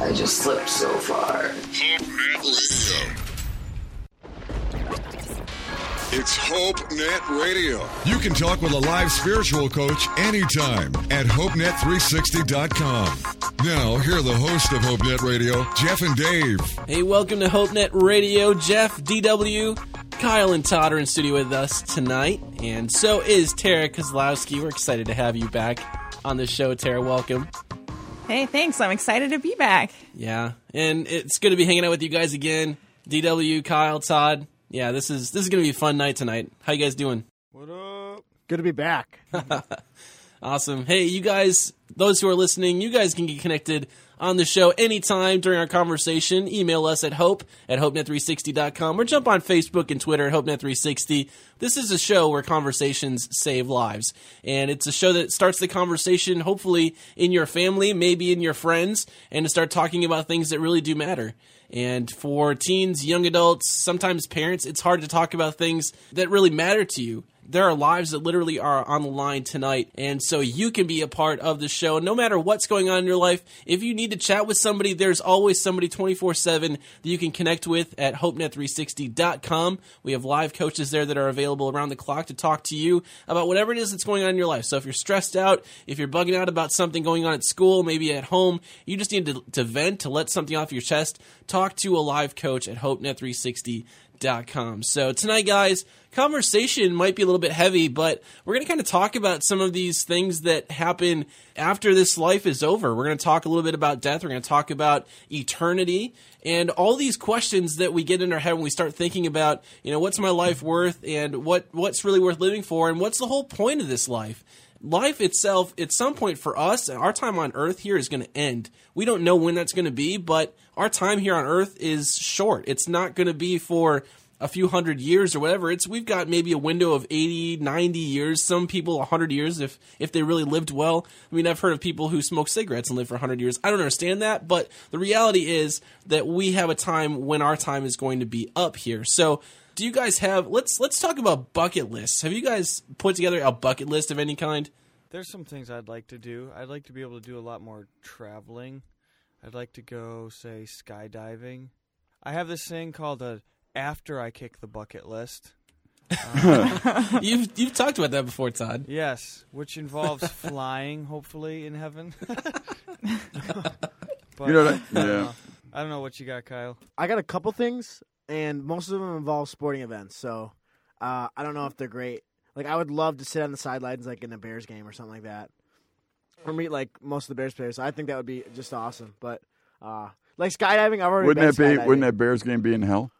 I just slipped so far. It's HopeNet Radio. You can talk with a live spiritual coach anytime at HopeNet360.com. Now, here are the hosts of HopeNet Radio, Jeff and Dave. Hey, welcome to HopeNet Radio. Jeff, DW, Kyle, and Todd are in studio with us tonight, and so is Tara Kozlowski. We're excited to have you back on the show, Tara. Welcome. Hey, thanks. I'm excited to be back. Yeah, and it's good to be hanging out with you guys again. DW, Kyle, Todd. Yeah, this is this is gonna be a fun night tonight. How you guys doing? What up? Good to be back. Awesome. Hey, you guys, those who are listening, you guys can get connected on the show anytime during our conversation. Email us at hope at hopenet360.com or jump on Facebook and Twitter at hopenet360. This is a show where conversations save lives. And it's a show that starts the conversation, hopefully, in your family, maybe in your friends, and to start talking about things that really do matter. And for teens, young adults, sometimes parents, it's hard to talk about things that really matter to you there are lives that literally are on the line tonight. And so you can be a part of the show. No matter what's going on in your life, if you need to chat with somebody, there's always somebody 24 7 that you can connect with at HopeNet360.com. We have live coaches there that are available around the clock to talk to you about whatever it is that's going on in your life. So if you're stressed out, if you're bugging out about something going on at school, maybe at home, you just need to, to vent, to let something off your chest, talk to a live coach at HopeNet360.com. So tonight, guys, conversation might be a little bit heavy, but we're going to kind of talk about some of these things that happen after this life is over. We're going to talk a little bit about death. We're going to talk about eternity and all these questions that we get in our head when we start thinking about, you know, what's my life worth and what what's really worth living for and what's the whole point of this life life itself, at some point for us, our time on Earth here is going to end. We don't know when that's going to be, but our time here on Earth is short. It's not going to be for a few hundred years or whatever. It's we've got maybe a window of 80, 90 years, some people 100 years if if they really lived well. I mean, I've heard of people who smoke cigarettes and live for 100 years. I don't understand that, but the reality is that we have a time when our time is going to be up here. So, do you guys have let's let's talk about bucket lists. Have you guys put together a bucket list of any kind? There's some things I'd like to do. I'd like to be able to do a lot more traveling. I'd like to go, say, skydiving. I have this thing called a after I kick the bucket list. you've you've talked about that before, Todd. Yes, which involves flying, hopefully in heaven. but, You know what I- I don't yeah. know. I don't know what you got, Kyle. I got a couple things, and most of them involve sporting events. So uh, I don't know if they're great. Like I would love to sit on the sidelines, like in a Bears game or something like that, or me, like most of the Bears players. I think that would be just awesome. But uh, like skydiving, I've already Wouldn't been that be? skydiving. Wouldn't that Bears game be in hell?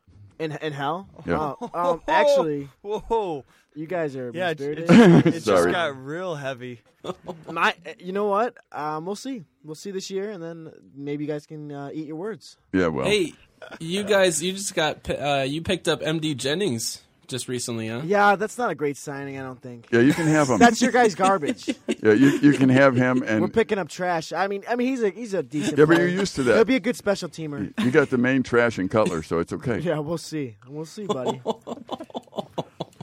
in in hell? Yeah. Oh, um, actually, Whoa. you guys are Yeah, it, it, it just got real heavy. My, you know what? Um, we'll see. We'll see this year, and then maybe you guys can uh, eat your words. Yeah. Well. Hey, you guys, you just got uh, you picked up MD Jennings just recently, huh? Yeah, that's not a great signing. I don't think. Yeah, you can have him. That's your guy's garbage. yeah, you, you can have him, and We're picking up trash. I mean, I mean, he's a he's a decent. Yeah, but you're used to that. He'll be a good special teamer. you got the main trash and Cutler, so it's okay. Yeah, we'll see. We'll see, buddy.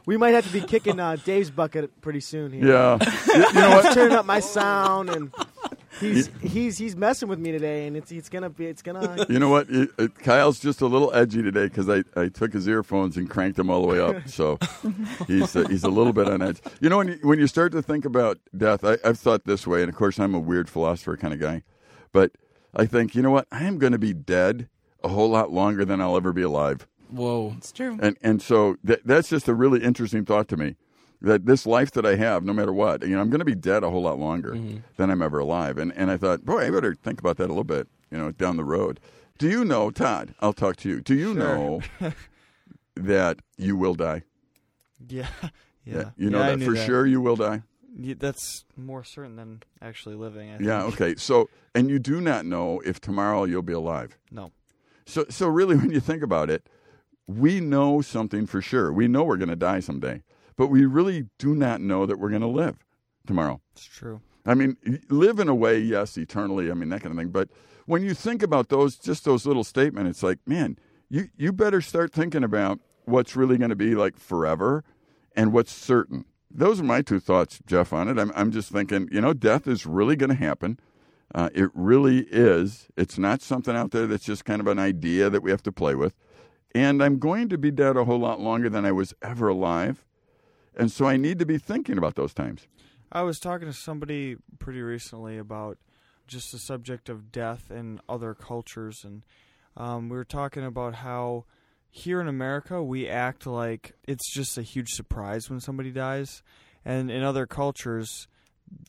we might have to be kicking uh, Dave's bucket pretty soon here. Yeah. You, you know He's what? turning up my sound, and he's he's he's messing with me today, and it's it's gonna be it's gonna. You know what? It- it- Kyle's just a little edgy today because I, I took his earphones and cranked them all the way up. So he's a, he's a little bit on edge. You know, when you, when you start to think about death, I, I've thought this way, and of course, I'm a weird philosopher kind of guy, but I think, you know what? I am going to be dead a whole lot longer than I'll ever be alive. Whoa. It's true. And and so that, that's just a really interesting thought to me. That this life that I have, no matter what, you know, I'm going to be dead a whole lot longer mm-hmm. than I'm ever alive. And and I thought, boy, I better think about that a little bit, you know, down the road. Do you know, Todd? I'll talk to you. Do you know that you will die? Yeah. Yeah. You know Yeah, that for sure. You will die. y- that's more certain than actually living. I Yeah. Okay. So, and you do not know if tomorrow you'll be alive. No. So, so really, when you think about it, we know something for sure. We know we're going to die someday, but we really do not know that we're going to live tomorrow. It's true. I mean, live in a way, yes, eternally. I mean, that kind of thing. But when you think about those, just those little statements, it's like, man, you you better start thinking about what's really going to be like forever, and what's certain. Those are my two thoughts, Jeff, on it. I'm I'm just thinking, you know, death is really going to happen. Uh, it really is. It's not something out there that's just kind of an idea that we have to play with. And I'm going to be dead a whole lot longer than I was ever alive. And so I need to be thinking about those times. I was talking to somebody pretty recently about just the subject of death in other cultures, and um, we were talking about how here in America we act like it's just a huge surprise when somebody dies, and in other cultures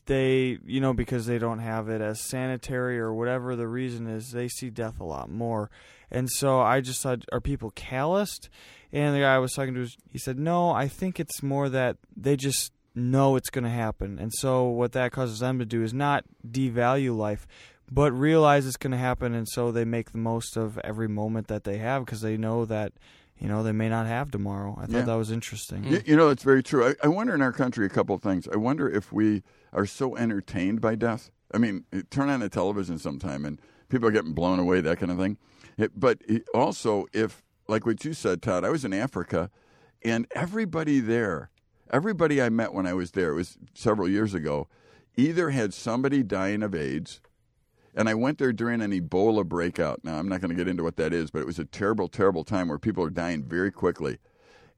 they you know because they don't have it as sanitary or whatever the reason is they see death a lot more. And so i just thought are people calloused? And the guy i was talking to he said no i think it's more that they just know it's going to happen. And so what that causes them to do is not devalue life but realize it's going to happen and so they make the most of every moment that they have because they know that you know they may not have tomorrow i thought Yeah. that was interesting You, you know, that's very true. I, I wonder in our country a couple of things. I wonder if we are so entertained by death. I mean, turn on the television sometime and people are getting blown away, that kind of thing. It, but also, if, like what you said, Todd, I was in Africa and everybody there, everybody I met when I was there, it was several years ago, either had somebody dying of AIDS and I went there during an Ebola breakout. Now, I'm not going to get into what that is, but it was a terrible, terrible time where people are dying very quickly.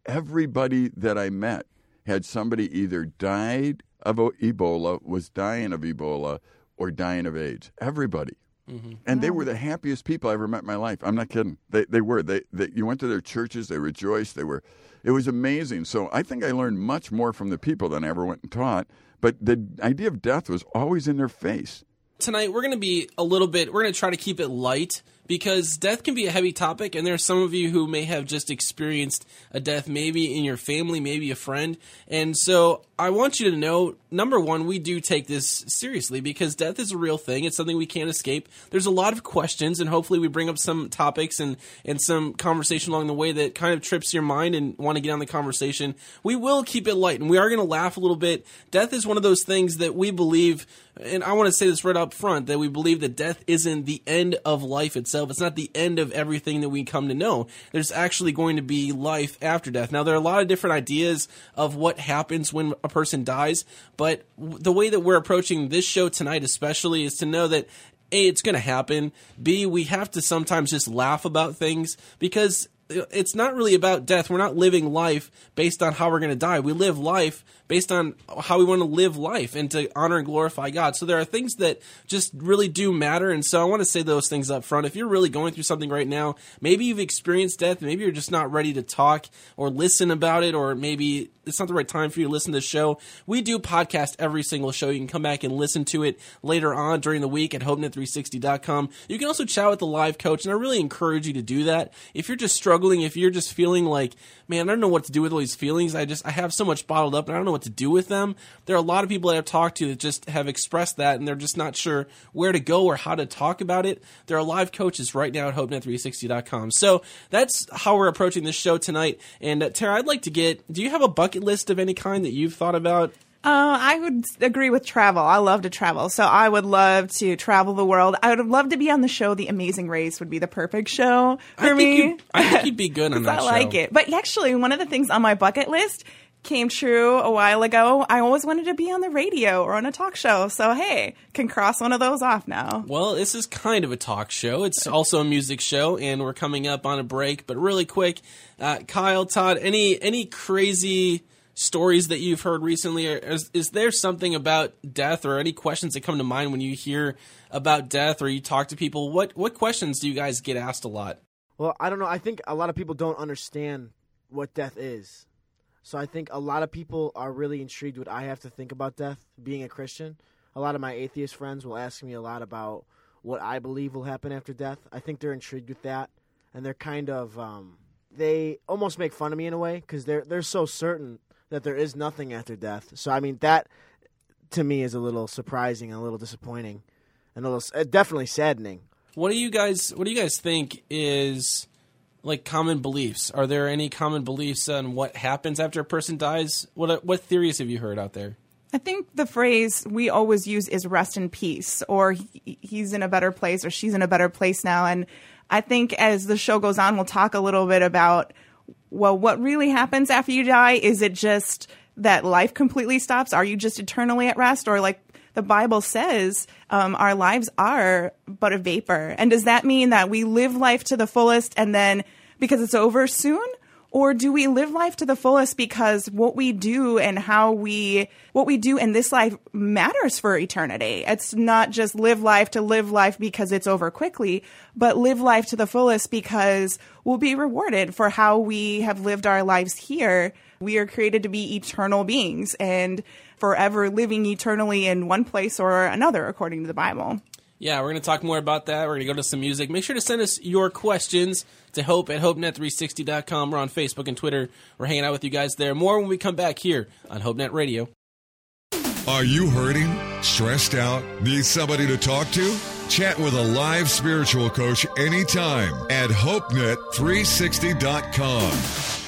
Everybody that I met had somebody either died of Ebola, was dying of Ebola, or dying of AIDS. Everybody. Mm-hmm. And they were the happiest people I ever met in my life. I'm not kidding. They, they were. They, they, you went to their churches, they rejoiced. They were, it was amazing. So I think I learned much more from the people than I ever went and taught. But the idea of death was always in their face. Tonight we're going to be a little bit we're going to try to keep it light because death can be a heavy topic and there are some of you who may have just experienced a death maybe in your family maybe a friend. And so i want you to know number one we do take this seriously because death is a real thing. It's something we can't escape. There's a lot of questions and hopefully we bring up some topics and and some conversation along the way that kind of trips your mind and want to get on the conversation. We will keep it light and we are going to laugh a little bit. Death is one of those things that we believe and I want to say this right up front that we believe that death isn't the end of life itself. It's not the end of everything that we come to know. There's actually going to be life after death. Now, there are a lot of different ideas of what happens when a person dies, but the way that we're approaching this show tonight, especially, is to know that a, it's going to happen. B, we have to sometimes just laugh about things because it's not really about death. We're not living life based on how we're going to die. We live life based on how we want to live life and to honor and glorify God. So there are things that just really do matter. And so I want to say those things up front. If you're really going through something right now, maybe you've experienced death, maybe you're just not ready to talk or listen about it, or maybe it's not the right time for you to listen to the show. We do podcast every single show. You can come back and listen to it later on during the week at HopeNet360.com. You can also chat with the live coach, and I really encourage you to do that. If you're just struggling, if you're just feeling like, man, I don't know what to do with all these feelings, I just I have so much bottled up and I don't know what to do with them. There are a lot of people that I've talked to that just have expressed that and they're just not sure where to go or how to talk about it. There are live coaches right now at HopeNet360.com. So that's how we're approaching this show tonight. And uh, Tara, I'd like to get, do you have a bucket list of any kind that you've thought about? Uh, I would agree with travel. I love to travel, so I would love to travel the world. I would love to be on the show. The Amazing Race would be the perfect show for I think me. you- I think you'd be good on that show. I like it. But actually, one of the things on my bucket list came true a while ago. I always wanted to be on the radio or on a talk show. So hey, can cross one of those off now. Well, this is kind of a talk show. It's also a music show, and we're coming up on a break. But really quick, uh, Kyle, Todd, any any crazy stories that you've heard recently? Is, is there something about death, or any questions that come to mind when you hear about death, or you talk to people? What what questions do you guys get asked a lot? Well, I don't know. I think a lot of people don't understand what death is. So I think a lot of people are really intrigued what I have to think about death, being a Christian. A lot of my atheist friends will ask me a lot about what I believe will happen after death. I think they're intrigued with that, and they're kind of um, they almost make fun of me in a way because they're they're so certain that there is nothing after death. So I mean that to me is a little surprising and a little disappointing, and a little uh, definitely saddening. What do you guys What do you guys think is like common beliefs? Are there any common beliefs on what happens after a person dies? What What theories have you heard out there? I think the phrase we always use is rest in peace, or he's in a better place, or she's in a better place now. And I think as the show goes on, we'll talk a little bit about well, what really happens after you die? Is it just that life completely stops? Are you just eternally at rest? Or like the Bible says, um, our lives are but a vapor. And does that mean that we live life to the fullest and then because it's over soon? Or do we live life to the fullest because what we do and how we, what we do in this life matters for eternity? It's not just live life to live life because it's over quickly, but live life to the fullest because we'll be rewarded for how we have lived our lives here. We are created to be eternal beings and forever living eternally in one place or another, according to the Bible. Yeah, we're going to talk more about that. We're going to go to some music. Make sure to send us your questions to hope at hopenet360.com. We're on Facebook and Twitter. We're hanging out with you guys there. More when we come back here on HopeNet Radio. Are you hurting? Stressed out? Need somebody to talk to? Chat with a live spiritual coach anytime at HopeNet360.com.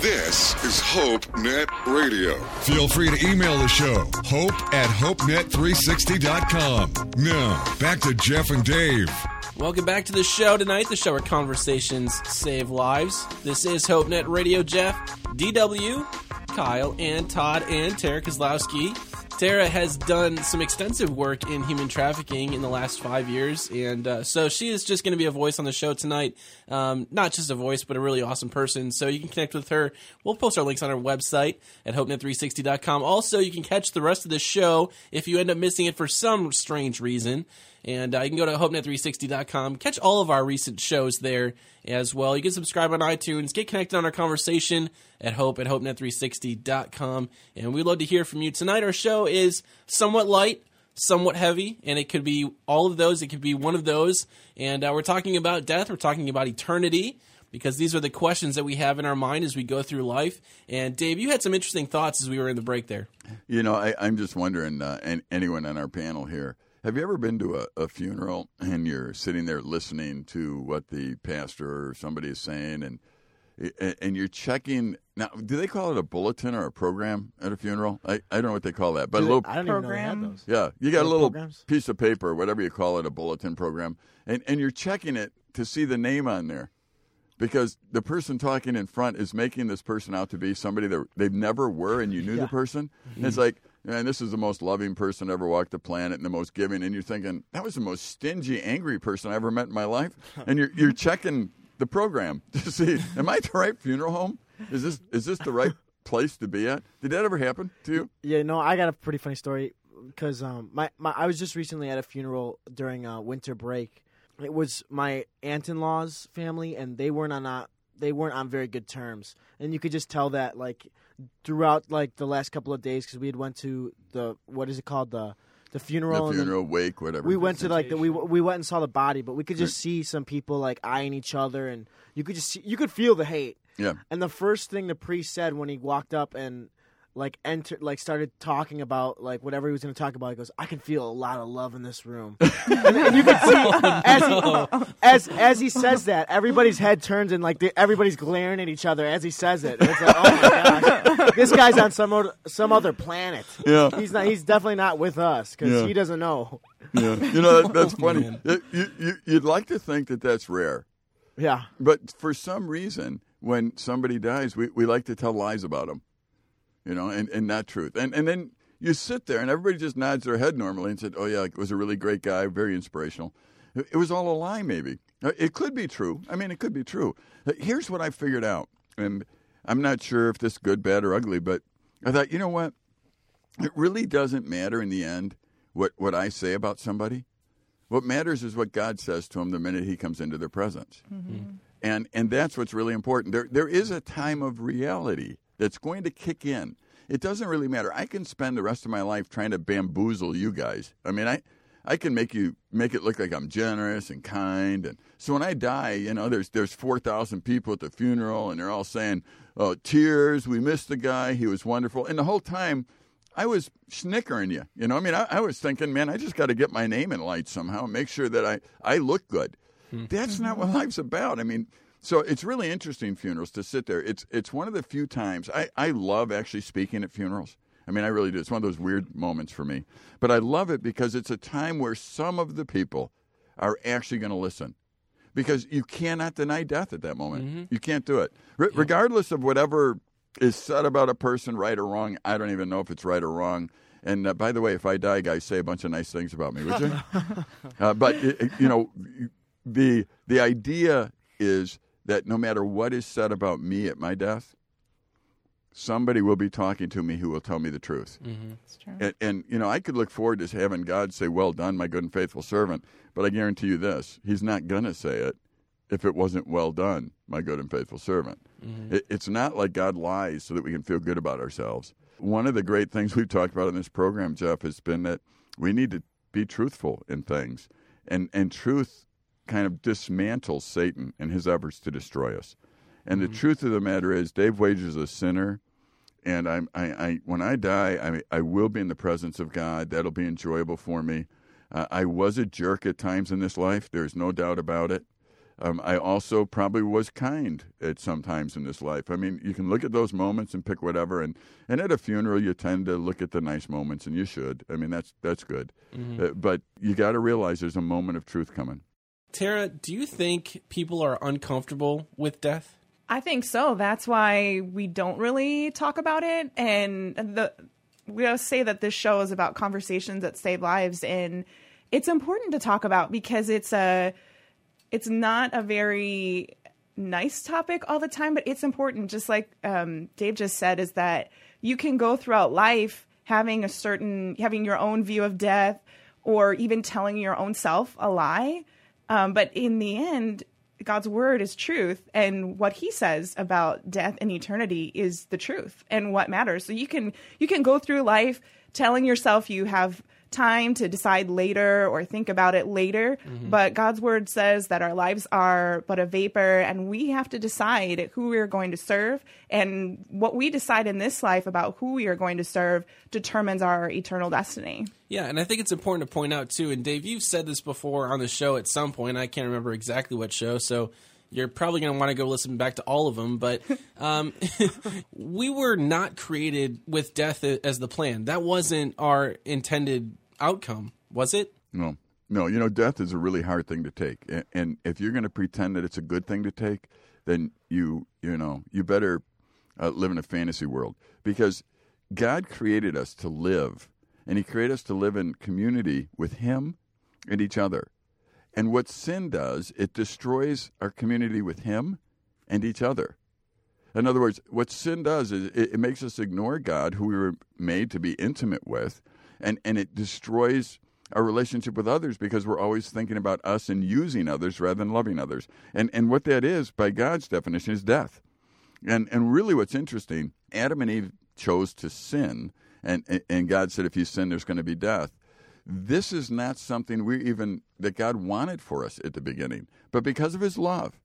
This is Hope Net Radio. Feel free to email the show, hope at hopenet360.com. Now, back to Jeff and Dave. Welcome back to the show tonight, the show where conversations save lives. This is HopeNet Radio. Jeff, DW, Kyle, and Todd, and Tara Kozlowski. Tara has done some extensive work in human trafficking in the last five years, and uh, so she is just going to be a voice on the show tonight. Um, not just a voice, but a really awesome person. So you can connect with her. We'll post our links on our website at hopenet360.com. Also, you can catch the rest of the show if you end up missing it for some strange reason. And uh, you can go to hopenet360.com, catch all of our recent shows there as well. You can subscribe on iTunes, get connected on our conversation at hope at hopenet360.com. And we'd love to hear from you. Tonight, our show is somewhat light, somewhat heavy, and it could be all of those. It could be one of those. And uh, we're talking about death, we're talking about eternity. Because these are the questions that we have in our mind as we go through life. And Dave, you had some interesting thoughts as we were in the break there. You know, I, I'm just wondering, uh, and anyone on our panel here, have you ever been to a, a, funeral and you're sitting there listening to what the pastor or somebody is saying, and and you're checking now? Do they call it a bulletin or a program at a funeral? I, I don't know what they call that, but do a little I program. Even know they Yeah, you got a little programs? piece of paper, whatever you call it, a bulletin program, and and you're checking it to see the name on there. Because the person talking in front is making this person out to be somebody that they've never were, and you knew Yeah. the person. Mm-hmm. And it's like, and this is the most loving person ever walked the planet and the most giving. And you're thinking, that was the most stingy, angry person I ever met in my life. And you're, you're checking the program to see, am I at the right funeral home? Is this, is this the right place to be at? Did that ever happen to you? Yeah, no, I got a pretty funny story because um, my, my I was just recently at a funeral during uh, winter break. It was my aunt in law's family, and they weren't on not they weren't on very good terms, and you could just tell that like throughout like the last couple of days because we had went to the what is it called the the funeral The funeral, wake, whatever. we went to like the, we we went and saw the body, but we could just see some people like eyeing each other, and you could just see, you could feel the hate. Yeah. And the first thing the priest said when he walked up and like entered, like started talking about like whatever he was going to talk about, he goes, "I can feel a lot of love in this room." and, and you can see oh, as he as as he says that, everybody's head turns and like they, everybody's glaring at each other as he says it. And it's like, oh my gosh, this guy's on some other, some other planet. Yeah. He's not. He's definitely not with us because Yeah. he doesn't know. Yeah. You know, that, that's Oh, funny. man. It- you, you, you'd like to think that that's rare. Yeah. But for some reason, when somebody dies, we, we like to tell lies about them, you know, and, and not truth. And and then you sit there and everybody just nods their head normally and said, "Oh yeah, it was a really great guy, very inspirational." It was all a lie, maybe. Uh, It could be true. I mean, it could be true. Uh, Here's what I figured out, and I'm not sure if this is good, bad, or ugly, but I thought, you know what? It really doesn't matter in the end what, what I say about somebody. What matters is what God says to them the minute He comes into their presence, and and that's what's really important. There there is a time of reality that's going to kick in. It doesn't really matter. I can spend the rest of my life trying to bamboozle you guys. I mean, I I can make you make it look like I'm generous and kind, and so when I die, you know, there's there's four thousand people at the funeral, and they're all saying, "Oh, tears, we missed the guy, he was wonderful," and the whole time. I was snickering you, you know. I mean, I, I was thinking, man, I just got to get my name in lights somehow, and make sure that I I look good. Hmm. That's not what life's about. I mean, so it's really interesting funerals to sit there. It's it's one of the few times I, I love actually speaking at funerals. I mean, I really do. It's one of those weird moments for me. But I love it because it's a time where some of the people are actually going to listen. Because you cannot deny death at that moment. You can't do it. Re- Regardless of whatever is said about a person, right or wrong, I don't even know if it's right or wrong. And uh, by the way, if I die, guys, say a bunch of nice things about me, would you? uh, but it- you know, the the idea is that no matter what is said about me at my death, somebody will be talking to me who will tell me the truth. Mm-hmm. That's true. And, and you know, I could look forward to having God say, "Well done, my good and faithful servant," but I guarantee you this: He's not going to say it if it wasn't well done, my good and faithful servant. Mm-hmm. It, it's not like God lies so that we can feel good about ourselves. One of the great things we've talked about in this program, Jeff, has been that we need to be truthful in things, and and truth kind of dismantles Satan and his efforts to destroy us. And the truth of the matter is, Dave Wager is a sinner, and I'm, I, I, when I die, I, I will be in the presence of God. That'll be enjoyable for me. Uh, I was a jerk at times in this life. There's no doubt about it. Um, I also probably was kind at some times in this life. I mean, you can look at those moments and pick whatever, and, and at a funeral, you tend to look at the nice moments, and you should. I mean, that's that's good. Uh, but you got to realize there's a moment of truth coming. Tara, do you think people are uncomfortable with death? I think so. That's why we don't really talk about it. And the we always say that this show is about conversations that save lives, and it's important to talk about because it's a it's not a very nice topic all the time, but it's important. Just like um, Dave just said, is that you can go throughout life having a certain having your own view of death, or even telling your own self a lie. Um, but in the end, God's word is truth, and what He says about death and eternity is the truth and what matters. So you can you can go through life telling yourself you have time to decide later or think about it later, mm-hmm. but God's word says that our lives are but a vapor, and we have to decide who we are going to serve, and what we decide in this life about who we are going to serve determines our eternal destiny. Yeah, and I think it's important to point out too. And Dave, you've said this before on the show at some point. I can't remember exactly what show, so you're probably going to want to go listen back to all of them. But um, we were not created with death as the plan. That wasn't our intended outcome, was it? No, no. You know, death is a really hard thing to take, and, and if you're going to pretend that it's a good thing to take, then you, you know, you better uh, live in a fantasy world because God created us to live, and He created us to live in community with Him and each other. And what sin does, it destroys our community with Him and each other. In other words, what sin does is it, it makes us ignore God, who we were made to be intimate with, and, and it destroys our relationship with others because we're always thinking about us and using others rather than loving others. And, and what that is, by God's definition, is death. And, and really, what's interesting, Adam and Eve chose to sin, and, and God said, if you sin, there's going to be death. This is not something we even that God wanted for us at the beginning, but because of His love,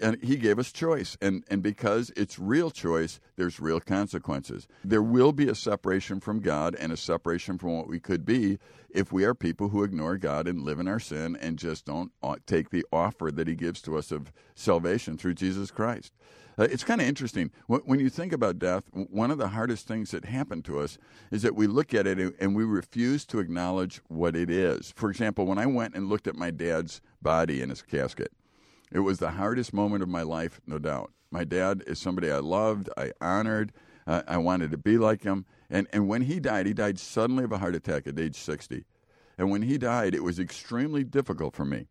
and He gave us choice, and and because it's real choice, there's real consequences. There will be a separation from God and a separation from what we could be if we are people who ignore God and live in our sin and just don't uh, take the offer that He gives to us of salvation through Jesus Christ. Uh, it's kind of interesting when, you think about death. One of the hardest things that happen to us is that we look at it and we refuse to acknowledge what it is. For example, when I went and looked at my dad's body in his casket, it was the hardest moment of my life, no doubt. My dad is somebody I loved, I honored, uh, I wanted to be like him. And, and when he died, he died suddenly of a heart attack at age 60. And when he died, it was extremely difficult for me.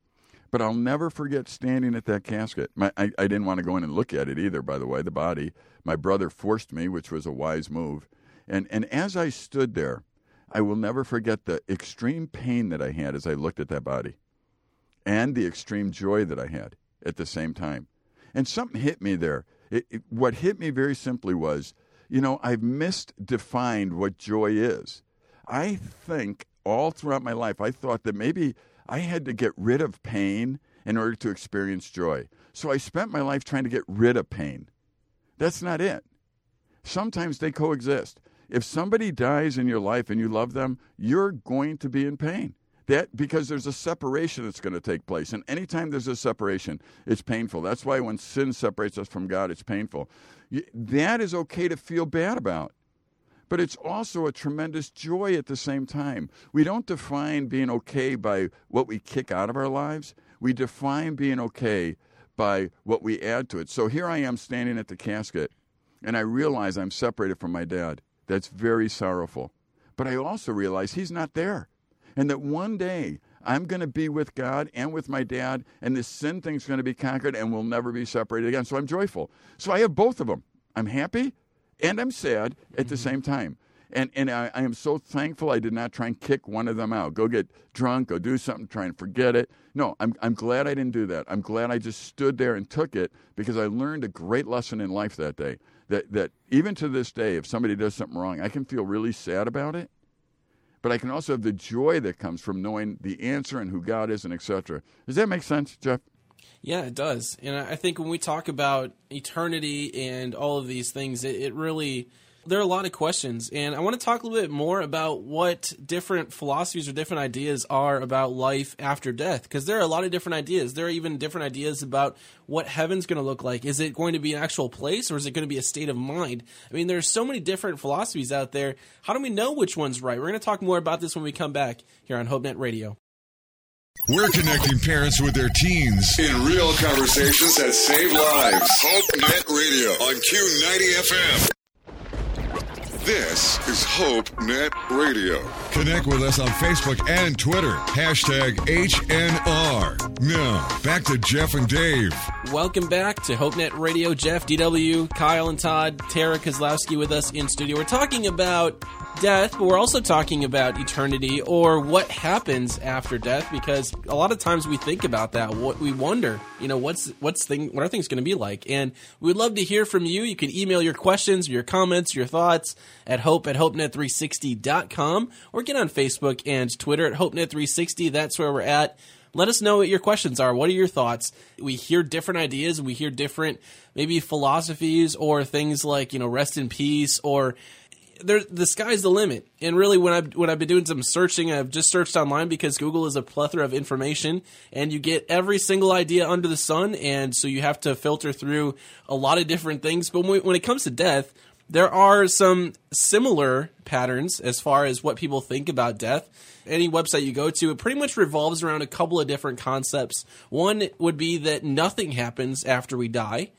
But I'll never forget standing at that casket. My, I, I didn't want to go in and look at it either, by the way, the body. My brother forced me, which was a wise move. And, and as I stood there, I will never forget the extreme pain that I had as I looked at that body and the extreme joy that I had at the same time. And something hit me there. It, it, what hit me very simply was, you know, I've misdefined what joy is. I think all throughout my life, I thought that maybe I had to get rid of pain in order to experience joy. So I spent my life trying to get rid of pain. That's not it. Sometimes they coexist. If somebody dies in your life and you love them, you're going to be in pain. That because there's a separation that's going to take place. And anytime there's a separation, it's painful. That's why when sin separates us from God, it's painful. That is okay to feel bad about. But it's also a tremendous joy at the same time. We don't define being okay by what we kick out of our lives. We define being okay by what we add to it. So here I am standing at the casket, and I realize I'm separated from my dad. That's very sorrowful. But I also realize he's not there. And that one day I'm going to be with God and with my dad, and this sin thing's going to be conquered, and we'll never be separated again. So I'm joyful. So I have both of them. I'm happy and I'm sad at mm-hmm. the same time. And, and I, I, am so thankful I did not try and kick one of them out. Go get drunk, go do something, try and forget it. No, I'm, I'm glad I didn't do that. I'm glad I just stood there and took it because I learned a great lesson in life that day. That, that even to this day, if somebody does something wrong, I can feel really sad about it but I can also have the joy that comes from knowing the answer and who God is and etc. Does that make sense, Jeff? Yeah, it does. And I think when we talk about eternity and all of these things, it, it really there are a lot of questions, and I want to talk a little bit more about what different philosophies or different ideas are about life after death. Because there are a lot of different ideas. There are even different ideas about what heaven's going to look like. Is it going to be an actual place, or is it going to be a state of mind? I mean, there's so many different philosophies out there. How do we know which one's right? We're going to talk more about this when we come back here on HopeNet Radio. We're connecting parents with their teens in real conversations that save lives. HopeNet Radio on Q90 FM. This is Hope Net Radio. Connect with us on Facebook and Twitter. Hashtag HNR. Now, back to Jeff and Dave. Welcome back to HopeNet Radio. Jeff, DW, Kyle, and Todd, Tara Kozlowski with us in studio. We're talking about death, but we're also talking about eternity or what happens after death because a lot of times we think about that. What we wonder, you know, what's what's thing what are things going to be like? And we'd love to hear from you. You can email your questions, your comments, your thoughts at hope at hopenet360.com or get on Facebook and Twitter at hopenet360. That's where we're at let us know what your questions are. What are your thoughts? We hear different ideas we hear different maybe philosophies or things like, you know, rest in peace or there, the sky's the limit. And really, when I've when I've been doing some searching, I've just searched online because Google is a plethora of information, and you get every single idea under the sun, and so you have to filter through a lot of different things. But when, when it comes to death, there are some similar patterns as far as what people think about death. Any website you go to, it pretty much revolves around a couple of different concepts. One would be that nothing happens after we die.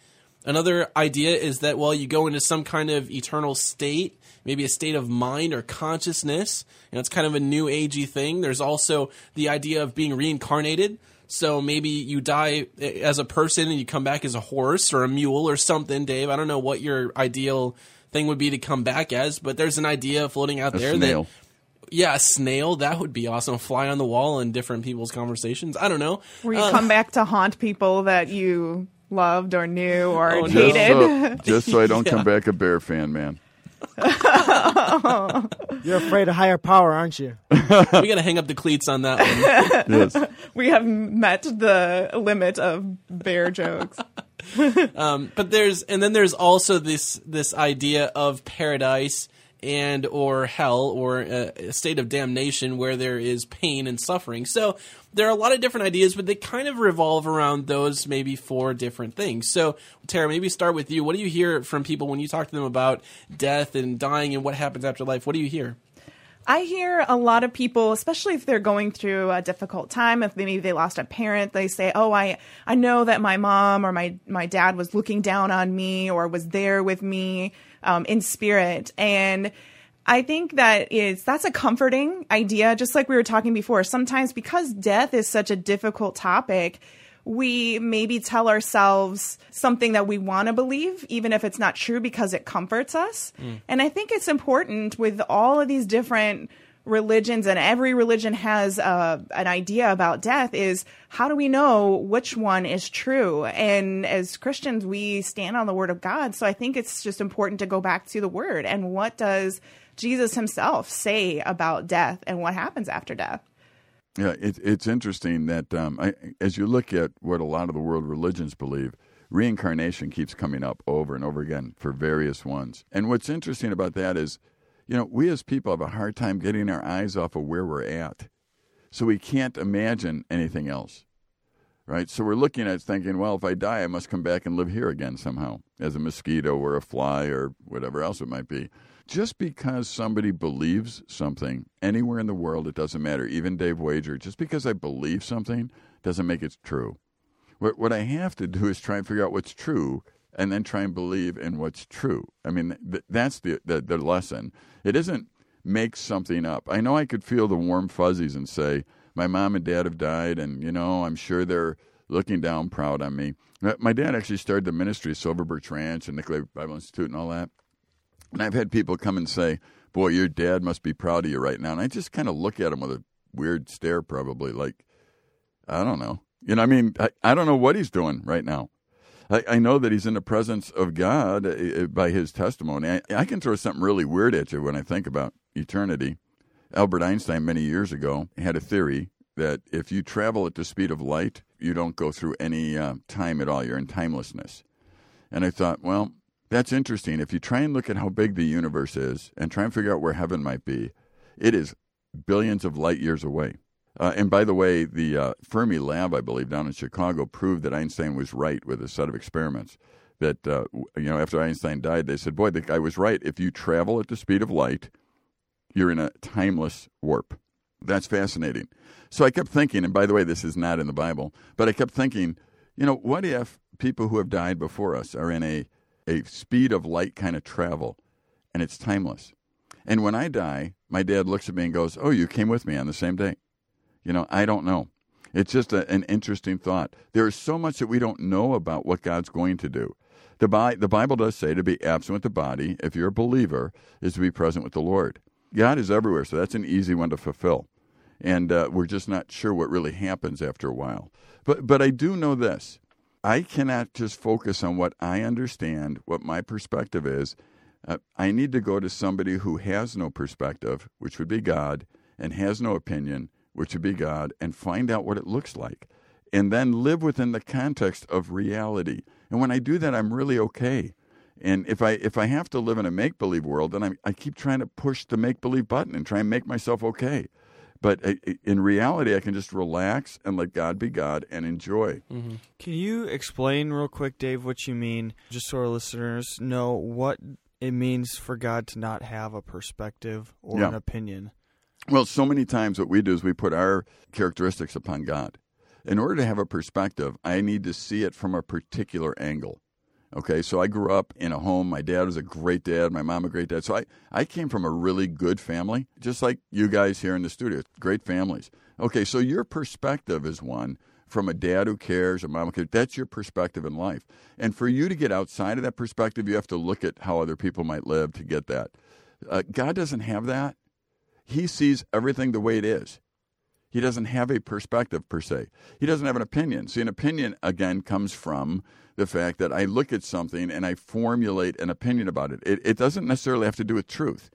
Another idea is that, well, you go into some kind of eternal state maybe a state of mind or consciousness. You know, it's kind of a new agey thing. There's also the idea of being reincarnated. So maybe you die as a person and you come back as a horse or a mule or something, Dave. I don't know what your ideal thing would be to come back as, but there's an idea floating out a there snail. that yeah, a snail that would be awesome. Fly on the wall in different people's conversations. I don't know. Where you uh, come back to haunt people that you loved or knew or oh, hated. Just so, just so I don't yeah. come back a bear fan, man. You're afraid of higher power, aren't you? we got to hang up the cleats on that one. yes. We have met the limit of bear jokes. um, but there's, and then there's also this this idea of paradise and or hell or a, state of damnation where there is pain and suffering. So there are a lot of different ideas, but they kind of revolve around those maybe four different things. So Tara, maybe start with you. What do you hear from people when you talk to them about death and dying and what happens after life? What do you hear? I hear a lot of people, especially if they're going through a difficult time, if maybe they lost a parent, they say, "Oh, I I know that my mom or my my dad was looking down on me or was there with me um, in spirit," and I think that is that's a comforting idea. Just like we were talking before, sometimes because death is such a difficult topic, we maybe tell ourselves something that we want to believe, even if it's not true, because it comforts us. Mm. And I think it's important with all of these different religions, and every religion has uh, an idea about death. Is how do we know which one is true? And as Christians, we stand on the Word of God. So I think it's just important to go back to the Word and what does Jesus himself say about death and what happens after death. Yeah, it, it's interesting that um, I, as you look at what a lot of the world religions believe, reincarnation keeps coming up over and over again for various ones. And what's interesting about that is, you know, we as people have a hard time getting our eyes off of where we're at. So we can't imagine anything else. Right? So we're looking at thinking, well, if I die, I must come back and live here again somehow as a mosquito or a fly or whatever else it might be. Just because somebody believes something anywhere in the world, it doesn't matter. Even Dave Wager, just because I believe something doesn't make it true. What, what I have to do is try and figure out what's true and then try and believe in what's true. I mean, th- that's the, the, the lesson. It isn't make something up. I know I could feel the warm fuzzies and say, my mom and dad have died, and, you know, I'm sure they're looking down proud on me. Uh, my dad actually started the ministry, Silver Birch Ranch and Nicolet Bible Institute and all that. And I've had people come and say, boy, your dad must be proud of you right now. And I just kind of look at him with a weird stare, probably like, I don't know. You know, I mean, I, I don't know what he's doing right now. I, I know that he's in the presence of God uh, by his testimony. I, I can throw something really weird at you when I think about eternity. Albert Einstein, many years ago, had a theory that if you travel at the speed of light, you don't go through any uh, time at all. You're in timelessness. And I thought, well, that's interesting. If you try and look at how big the universe is and try and figure out where heaven might be, it is billions of light years away. Uh, and by the way, the uh, Fermilab, I believe, down in Chicago, proved that Einstein was right with a set of experiments. That uh, you know, after Einstein died, they said, "Boy, the guy was right. If you travel at the speed of light, you're in a timeless warp." That's fascinating. So I kept thinking, and by the way, this is not in the Bible, but I kept thinking, you know, what if people who have died before us are in a a speed of light kind of travel, and it's timeless. And when I die, my dad looks at me and goes, "Oh, you came with me on the same day." You know, I don't know. It's just a, an interesting thought. There is so much that we don't know about what God's going to do. The, Bi- the Bible does say to be absent with the body, if you're a believer, is to be present with the Lord. God is everywhere, so that's an easy one to fulfill. And uh, we're just not sure what really happens after a while. But, but I do know this I cannot just focus on what I understand, what my perspective is. Uh, I need to go to somebody who has no perspective, which would be God, and has no opinion, which would be God, and find out what it looks like. And then live within the context of reality. And when I do that, I'm really okay. And if I if I have to live in a make believe world, then I, I keep trying to push the make believe button and try and make myself okay. But in reality, I can just relax and let God be God and enjoy. Mm-hmm. Can you explain real quick, Dave, what you mean, just so our listeners know what it means for God to not have a perspective or yeah. an opinion? Well, so many times what we do is we put our characteristics upon God. In order to have a perspective, I need to see it from a particular angle. Okay, so I grew up in a home. My dad was a great dad, my mom a great dad. So I, I came from a really good family, just like you guys here in the studio. Great families. Okay, so your perspective is one from a dad who cares, a mom who cares. That's your perspective in life. And for you to get outside of that perspective, you have to look at how other people might live to get that. Uh, God doesn't have that. He sees everything the way it is. He doesn't have a perspective per se. He doesn't have an opinion. See, an opinion, again, comes from the fact that I look at something and I formulate an opinion about it. It, it doesn't necessarily have to do with truth,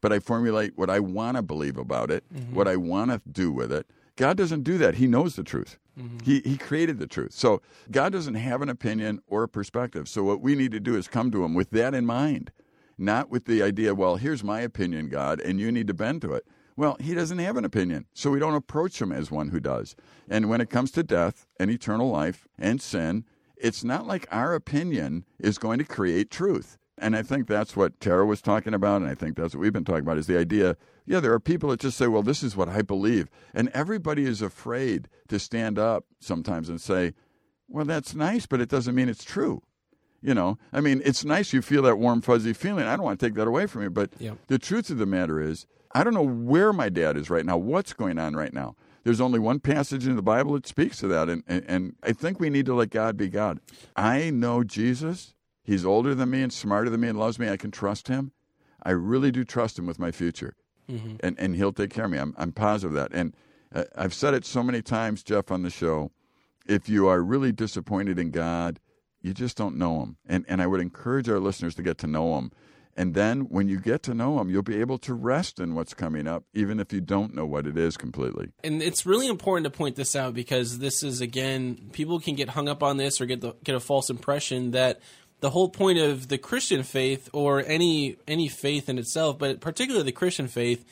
but I formulate what I want to believe about it, mm-hmm. what I want to do with it. God doesn't do that. He knows the truth. Mm-hmm. He, he created the truth. So God doesn't have an opinion or a perspective. So what we need to do is come to Him with that in mind, not with the idea, well, here's my opinion, God, and you need to bend to it. Well, he doesn't have an opinion, so we don't approach him as one who does. And when it comes to death and eternal life and sin, it's not like our opinion is going to create truth. And I think that's what Tara was talking about, and I think that's what we've been talking about is the idea yeah, there are people that just say, well, this is what I believe. And everybody is afraid to stand up sometimes and say, well, that's nice, but it doesn't mean it's true. You know, I mean, it's nice you feel that warm, fuzzy feeling. I don't want to take that away from you. But yep. the truth of the matter is, I don't know where my dad is right now, what's going on right now. There's only one passage in the Bible that speaks to that. And, and, and I think we need to let God be God. I know Jesus. He's older than me and smarter than me and loves me. I can trust him. I really do trust him with my future. Mm-hmm. And, and he'll take care of me. I'm, I'm positive of that. And uh, I've said it so many times, Jeff, on the show. If you are really disappointed in God, you just don't know him. And, and I would encourage our listeners to get to know him And then when you get to know them, you'll be able to rest in what's coming up, even if you don't know what it is completely. And it's really important to point this out because this is again, people can get hung up on this or get the, get a false impression that the whole point of the Christian faith or any any faith in itself, but particularly the Christian faith,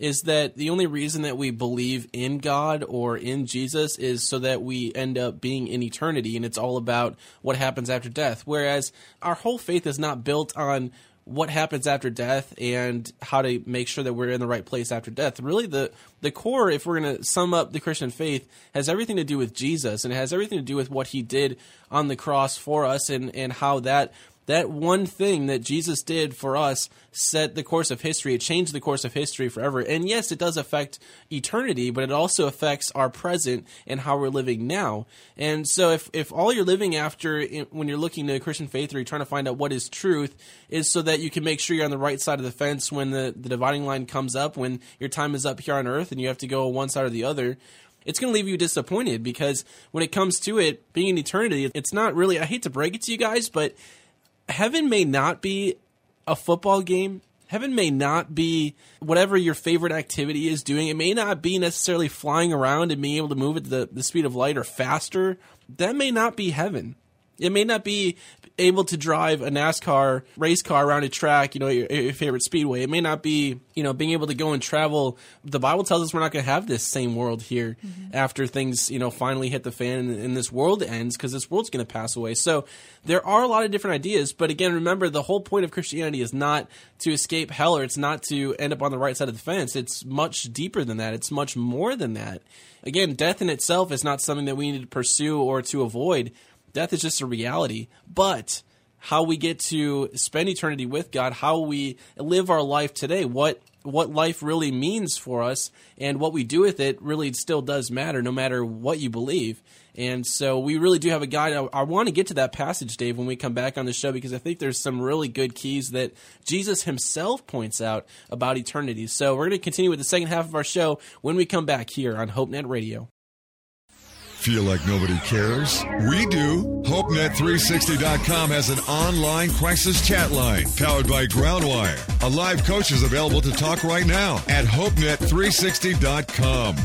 is that the only reason that we believe in God or in Jesus is so that we end up being in eternity and it's all about what happens after death. Whereas our whole faith is not built on what happens after death and how to make sure that we're in the right place after death. Really, the the core, if we're going to sum up the Christian faith, has everything to do with Jesus and it has everything to do with what He did on the cross for us and and how that that one thing that Jesus did for us set the course of history. It changed the course of history forever. And yes, it does affect eternity, but it also affects our present and how we're living now. And so if, if all you're living after when you're looking to Christian faith or you're trying to find out what is truth is so that you can make sure you're on the right side of the fence when the, the dividing line comes up, when your time is up here on earth and you have to go one side or the other, it's going to leave you disappointed because when it comes to it being in eternity, it's not really, I hate to break it to you guys, but heaven may not be a football game. Heaven may not be whatever your favorite activity is doing. It may not be necessarily flying around and being able to move at the, the speed of light or faster. That may not be heaven. It may not be able to drive a NASCAR race car around a track, you know, your, your, favorite speedway. It may not be, you know, being able to go and travel. The Bible tells us we're not going to have this same world here mm-hmm. after things, you know, finally hit the fan and, and this world ends because this world's going to pass away. So there are a lot of different ideas, but again, remember the whole point of Christianity is not to escape hell or it's not to end up on the right side of the fence. It's much deeper than that. It's much more than that. Again, death in itself is not something that we need to pursue or to avoid Death is just a reality. But how we get to spend eternity with God, how we live our life today, what what life really means for us and what we do with it really still does matter no matter what you believe. And so we really do have a guide. I, I, want to get to that passage, Dave, when we come back on the show because I think there's some really good keys that Jesus himself points out about eternity. So we're going to continue with the second half of our show when we come back here on HopeNet Radio. Feel like nobody cares? We do. HopeNet360.com has an online crisis chat line powered by Groundwire. A live coach is available to talk right now at HopeNet360.com.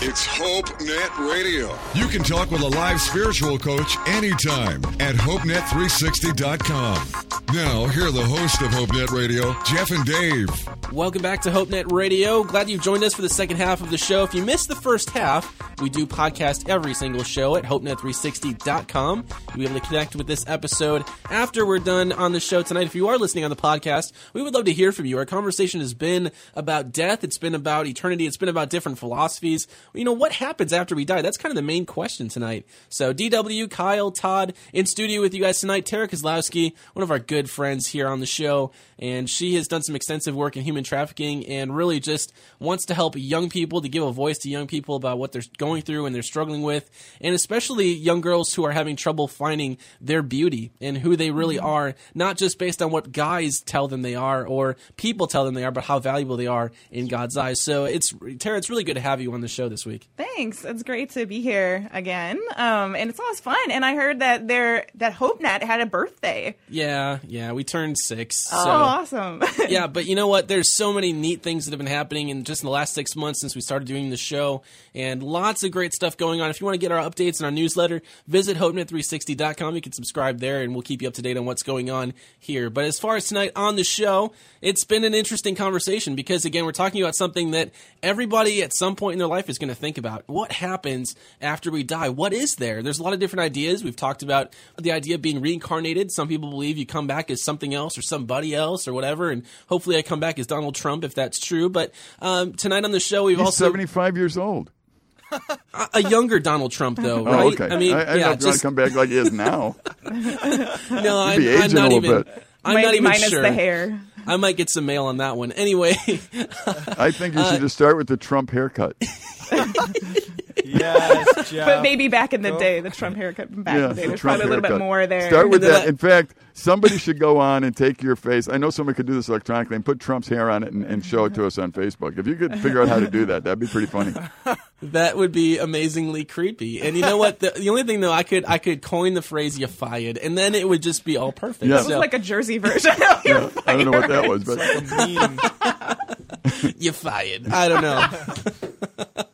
It's HopeNet Radio. You can talk with a live spiritual coach anytime at HopeNet360.com. Now, here are the hosts of HopeNet Radio, Jeff and Dave. Welcome back to HopeNet Radio. Glad you've joined us for the second half of the show. If you missed the first half, we do podcast every single show at HopeNet360.com. You'll be able to connect with this episode after we're done on the show tonight. If you are listening on the podcast, we would love to hear from you. Our conversation has been about death, it's been about eternity, it's been about different philosophies you know, what happens after we die? That's kind of the main question tonight. So, DW, Kyle, Todd, in studio with you guys tonight. Tara Kozlowski, one of our good friends here on the show, and she has done some extensive work in human trafficking and really just wants to help young people to give a voice to young people about what they're going through and they're struggling with, and especially young girls who are having trouble finding their beauty and who they really mm-hmm. are, not just based on what guys tell them they are or people tell them they are, but how valuable they are in God's eyes. So, it's Tara, it's really good to have you on the show this week. Thanks. It's great to be here again. Um, and it's always fun. And I heard that there that HopeNet had a birthday. Yeah, yeah. We turned six. Oh, so. awesome. yeah, but you know what? There's so many neat things that have been happening in just in the last six months since we started doing the show, and lots of great stuff going on. If you want to get our updates in our newsletter, visit HopeNet360.com. You can subscribe there, and we'll keep you up to date on what's going on here. But as far as tonight on the show, it's been an interesting conversation because again, we're talking about something that everybody at some point in their life is going to think about. What happens after we die? What is there? There's a lot of different ideas. We've talked about the idea of being reincarnated. Some people believe you come back as something else or somebody else or whatever, and hopefully I come back as Donald Trump if that's true. But um, tonight on the show, we've He's also 75 years old. a, a younger Donald Trump, though, oh, right? Oh, okay. I mean, I, I yeah, just come back like he is now. no, I'm, be aging I'm not even. bit. I'm Might not even minus sure. the hair. I might get some mail on that one. Anyway, I think you should just start with the Trump haircut. yes, Jeff. But maybe back in the Go. day, the Trump haircut back yeah, in the day, the there's Trump probably a little bit haircut. more there. Start with And that. I- In fact, somebody should go on and take your face. I know somebody could do this electronically and put Trump's hair on it and, and show it to us on Facebook. If you could figure out how to do that, that'd be pretty funny. That would be amazingly creepy. And you know what? The, the only thing though, I could I could coin the phrase "you fired," and then it would just be all perfect. Yeah. It was like a Jersey version. of your I don't know what that was, but you fired. I don't know.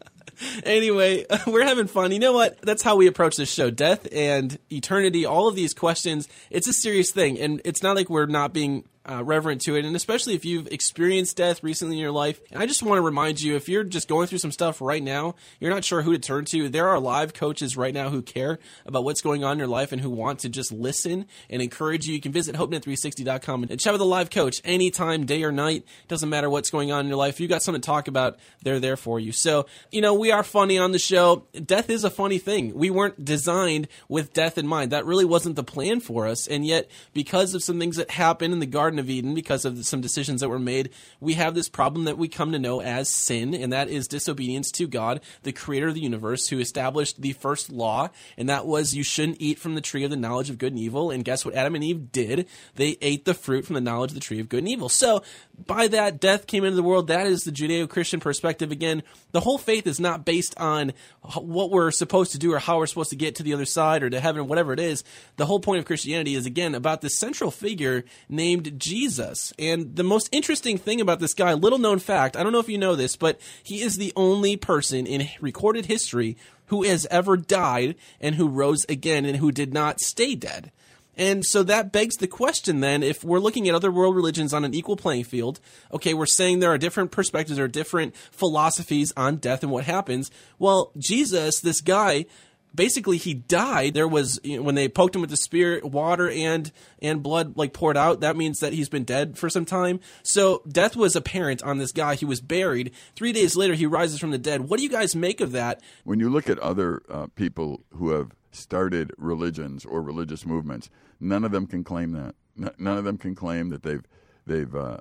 Anyway, we're having fun. You know what? That's how we approach this show. Death and eternity, all of these questions, it's a serious thing. And it's not like we're not being uh, reverent to it, and especially if you've experienced death recently in your life. And I just want to remind you if you're just going through some stuff right now, you're not sure who to turn to, there are live coaches right now who care about what's going on in your life and who want to just listen and encourage you. You can visit HopeNet360.com and chat with a live coach anytime, day or night. Doesn't matter what's going on in your life. If you got something to talk about, they're there for you. So, you know, we are funny on the show. Death is a funny thing. We weren't designed with death in mind. That really wasn't the plan for us. And yet, because of some things that happened in the Garden of Eden, because of some decisions that were made, we have this problem that we come to know as sin, and that is disobedience to God, the creator of the universe, who established the first law, and that was you shouldn't eat from the tree of the knowledge of good and evil. And guess what Adam and Eve did? They ate the fruit from the knowledge of the tree of good and evil. So, by that, death came into the world. That is the Judeo Christian perspective. Again, the whole faith is not based on what we're supposed to do or how we're supposed to get to the other side or to heaven, whatever it is. The whole point of Christianity is, again, about this central figure named Jesus. And the most interesting thing about this guy, little known fact, I don't know if you know this, but he is the only person in recorded history who has ever died and who rose again and who did not stay dead. And so that begs the question then if we're looking at other world religions on an equal playing field, okay, we're saying there are different perspectives, are different philosophies on death and what happens. Well, Jesus, this guy, basically he died. There was you know, when they poked him with the spear water and and blood like poured out that means that he's been dead for some time. So death was apparent on this guy. He was buried. Three days later he rises from the dead. What do you guys make of that? When you look at other uh, people who have started religions or religious movements, none of them can claim that. None of them can claim that they've they've uh,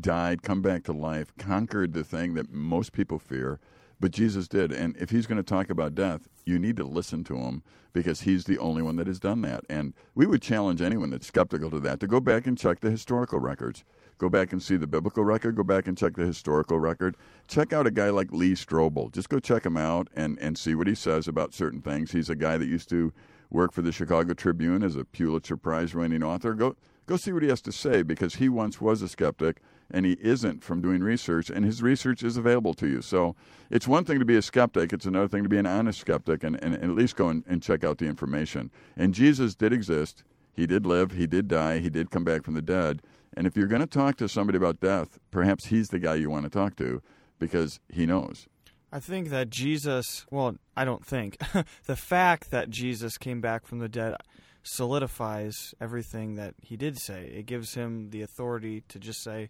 died, come back to life, conquered the thing that most people fear. But Jesus did. And if he's going to talk about death, you need to listen to him because he's the only one that has done that. And we would challenge anyone that's skeptical to that to go back and check the historical records. Go back and see the biblical record. Go back and check the historical record. Check out a guy like Lee Strobel. Just go check him out and, and see what he says about certain things. He's a guy that used to work for the Chicago Tribune as a Pulitzer Prize winning author. Go, go see what he has to say because he once was a skeptic and he isn't from doing research, and his research is available to you. So it's one thing to be a skeptic, it's another thing to be an honest skeptic and, and, at least go and, and check out the information. And Jesus did exist. He did live, he did die, he did come back from the dead. And if you're going to talk to somebody about death, perhaps he's the guy you want to talk to because he knows. I think that Jesus, well, I don't think. the fact that Jesus came back from the dead solidifies everything that he did say. It gives him the authority to just say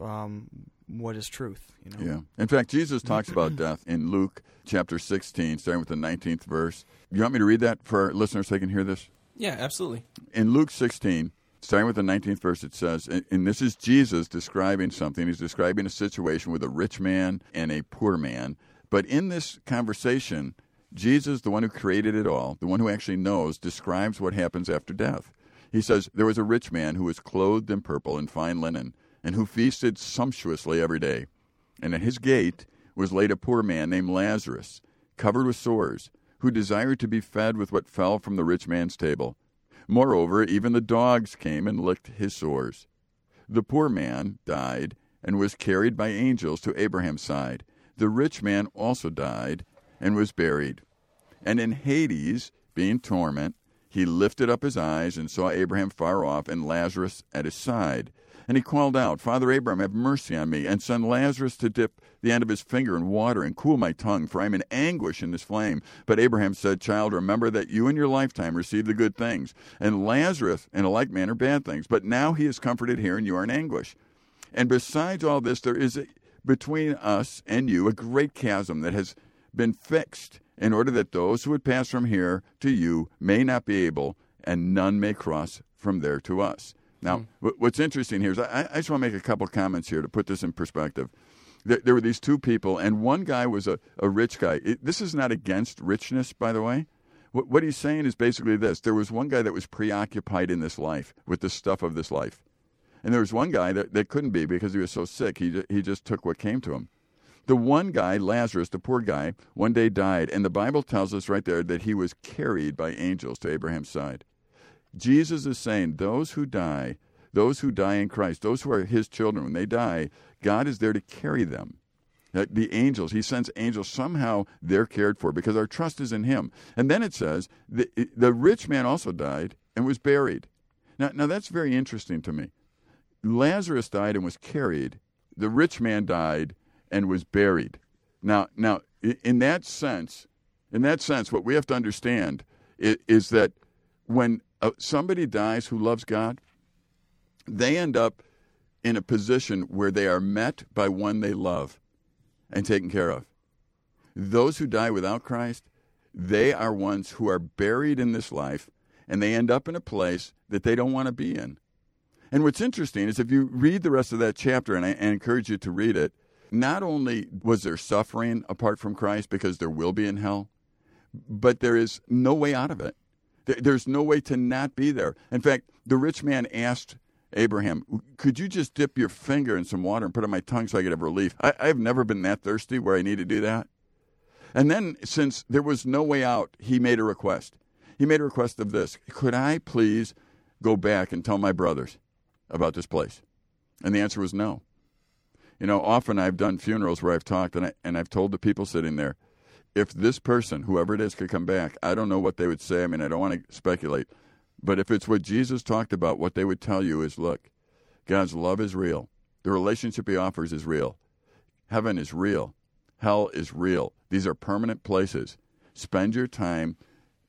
um, what is truth. You know? Yeah. In fact, Jesus talks about death in Luke chapter 16, starting with the 19th verse. You want me to read that for our listeners so they can hear this? Yeah, absolutely. In Luke 16, starting with the 19th verse, it says, and this is Jesus describing something. He's describing a situation with a rich man and a poor man. But in this conversation, Jesus, the one who created it all, the one who actually knows, describes what happens after death. He says, There was a rich man who was clothed in purple and fine linen, and who feasted sumptuously every day. And at his gate was laid a poor man named Lazarus, covered with sores, who desired to be fed with what fell from the rich man's table. Moreover, even the dogs came and licked his sores. The poor man died and was carried by angels to Abraham's side. The rich man also died and was buried. And in Hades, being torment, he lifted up his eyes and saw Abraham far off and Lazarus at his side. And he called out, Father Abraham, have mercy on me, and send Lazarus to dip the end of his finger in water and cool my tongue, for I am in anguish in this flame. But Abraham said, Child, remember that you in your lifetime received the good things, and Lazarus in a like manner bad things. But now he is comforted here, and you are in anguish. And besides all this, there is a, between us and you a great chasm that has been fixed in order that those who would pass from here to you may not be able, and none may cross from there to us. Now, mm. what's interesting here is I, I, just want to make a couple comments here to put this in perspective. There, there were these two people, and one guy was a, a rich guy. It, this is not against richness, by the way. What, what he's saying is basically this there was one guy that was preoccupied in this life with the stuff of this life. And there was one guy that, that couldn't be because he was so sick. He, he just took what came to him. The one guy, Lazarus, the poor guy, one day died, and the Bible tells us right there that he was carried by angels to Abraham's side. Jesus is saying those who die, those who die in Christ, those who are his children, when they die, God is there to carry them. Uh, the angels, he sends angels, somehow they're cared for because our trust is in him. And then it says the, the rich man also died and was buried. Now, now that's very interesting to me. Lazarus died and was carried. The rich man died and was buried. Now, now, in that sense, in that sense, what we have to understand is, is that when uh, somebody dies who loves God, they end up in a position where they are met by one they love and taken care of. Those who die without Christ, they are ones who are buried in this life and they end up in a place that they don't want to be in. And what's interesting is if you read the rest of that chapter, and I, I encourage you to read it, not only was there suffering apart from Christ because there will be in hell, but there is no way out of it. There's no way to not be there. In fact, the rich man asked Abraham, could you just dip your finger in some water and put it on my tongue so I could have relief? I, I've never been that thirsty where I need to do that. And then, since there was no way out, he made a request. He made a request of this Could I please go back and tell my brothers about this place? And the answer was no. You know, often I've done funerals where I've talked and, I, and I've told the people sitting there, if this person, whoever it is, could come back, I don't know what they would say. I mean, I don't want to speculate. But if it's what Jesus talked about, what they would tell you is look, God's love is real. The relationship he offers is real. Heaven is real. Hell is real. These are permanent places. Spend your time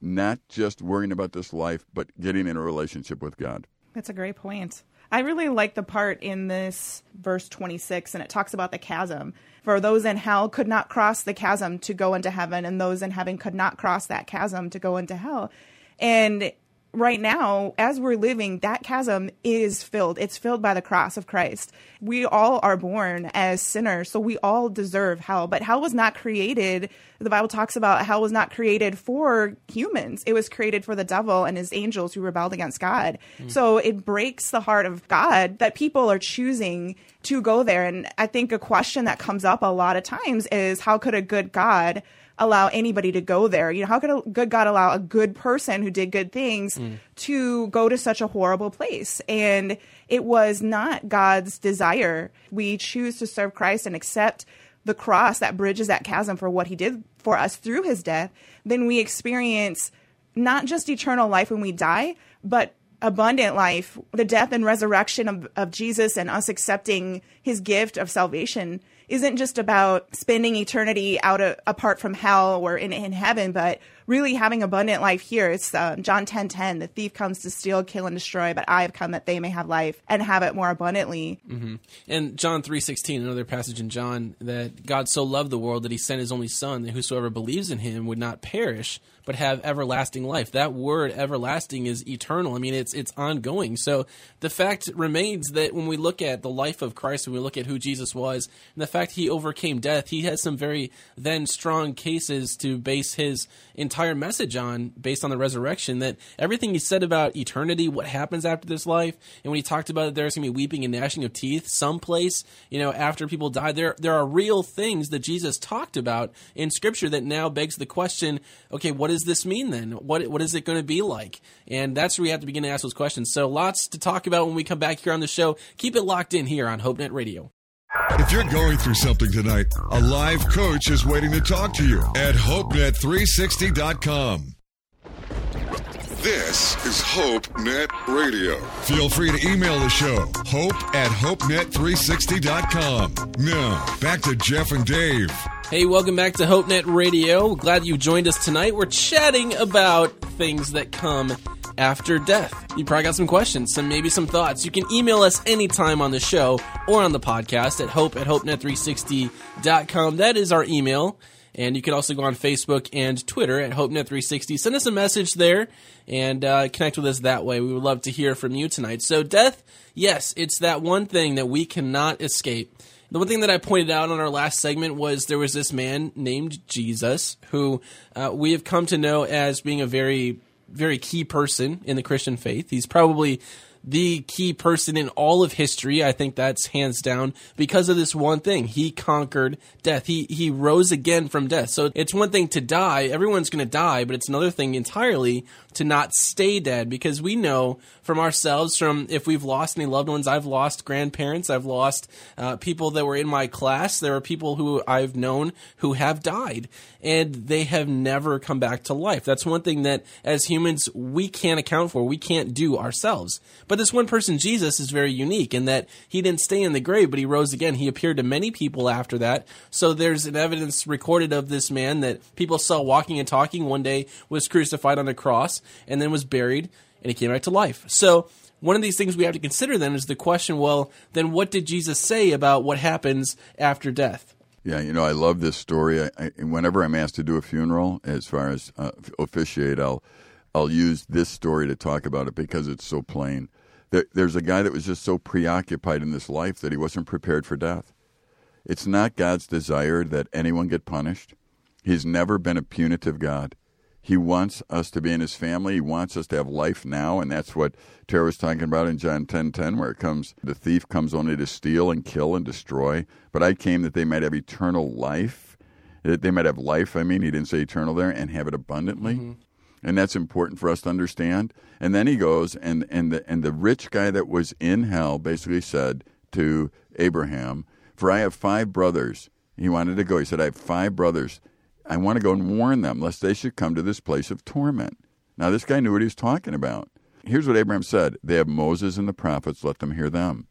not just worrying about this life, but getting in a relationship with God. That's a great point. I really like the part in this verse 26, and it talks about the chasm. For those in hell could not cross the chasm to go into heaven, and those in heaven could not cross that chasm to go into hell. And right now, as we're living, that chasm is filled. It's filled by the cross of Christ. We all are born as sinners, so we all deserve hell. But hell was not created. The Bible talks about hell was not created for humans. It was created for the devil and his angels who rebelled against God. Mm. So it breaks the heart of God that people are choosing to go there. And I think a question that comes up a lot of times is how could a good God allow anybody to go there. You know, how could a good God allow a good person who did good things mm. to go to such a horrible place? And it was not God's desire. We choose to serve Christ and accept the cross that bridges that chasm for what he did for us through his death. Then we experience not just eternal life when we die, but abundant life, the death and resurrection of, of Jesus and us accepting his gift of salvation isn't just about spending eternity out of, apart from hell or in, in heaven, but really having abundant life here. It's uh, John 10 10. The thief comes to steal, kill, and destroy, but I have come that they may have life and have it more abundantly. Mm-hmm. And John three sixteen, another passage in John, that God so loved the world that he sent his only Son, that whosoever believes in him would not perish, but have everlasting life. That word everlasting is eternal. I mean, it's it's ongoing. So the fact remains that when we look at the life of Christ, when we look at who Jesus was, and the fact he overcame death, he has some very then strong cases to base his entire message on based on the resurrection that everything he said about eternity, what happens after this life, and when he talked about that there's going to be weeping and gnashing of teeth someplace, you know, after people die, there there are real things that Jesus talked about in scripture that now begs the question, okay, what does this mean then? What what is it going to be like? And that's where we have to begin to ask those questions. So lots to talk about when we come back here on the show. Keep it locked in here on HopeNet Radio. If you're going through something tonight, a live coach is waiting to talk to you at HopeNet360.com. This is HopeNet Radio. Feel free to email the show, hope at HopeNet360.com. Now, back to Jeff and Dave. Hey, welcome back to HopeNet Radio. Glad you joined us tonight. We're chatting about things that come after death. You probably got some questions, some maybe some thoughts. You can email us anytime on the show or on the podcast at hope at hopenet360.com. That is our email. And you can also go on Facebook and Twitter at HopeNet360. Send us a message there and uh, connect with us that way. We would love to hear from you tonight. So, death, yes, it's that one thing that we cannot escape. The one thing that I pointed out on our last segment was there was this man named Jesus who uh, we have come to know as being a very very key person in the Christian faith. He's probably the key person in all of history. I think that's hands down because of this one thing. He conquered death. He he rose again from death. So it's one thing to die. Everyone's going to die, but it's another thing entirely to not stay dead because we know from ourselves from if we've lost any loved ones i've lost grandparents i've lost uh, people that were in my class there are people who i've known who have died and they have never come back to life that's one thing that as humans we can't account for we can't do ourselves but this one person jesus is very unique in that he didn't stay in the grave but he rose again he appeared to many people after that so there's an evidence recorded of this man that people saw walking and talking one day was crucified on the cross and then was buried and he came back to life. So one of these things we have to consider then is the question well, then what did Jesus say about what happens after death? Yeah, you know, I love this story. I, I, whenever I'm asked to do a funeral, as far as uh, officiate, I'll I'll use this story to talk about it because it's so plain. There, there's a guy that was just so preoccupied in this life that he wasn't prepared for death. It's not God's desire that anyone get punished. He's never been a punitive God. He wants us to be in his family. He wants us to have life now, and that's what Tara was talking about in John 10 10, where it comes, the thief comes only to steal and kill and destroy. But I came that they might have eternal life. That they might have life, I mean, he didn't say eternal there, and have it abundantly. Mm-hmm. And that's important for us to understand. And then he goes, and, and, the, and the rich guy that was in hell basically said to Abraham, For I have five brothers. He wanted to go. He said, I have five brothers I want to go and warn them lest they should come to this place of torment. Now, this guy knew what he was talking about. Here's what Abraham said They have Moses and the prophets, let them hear them.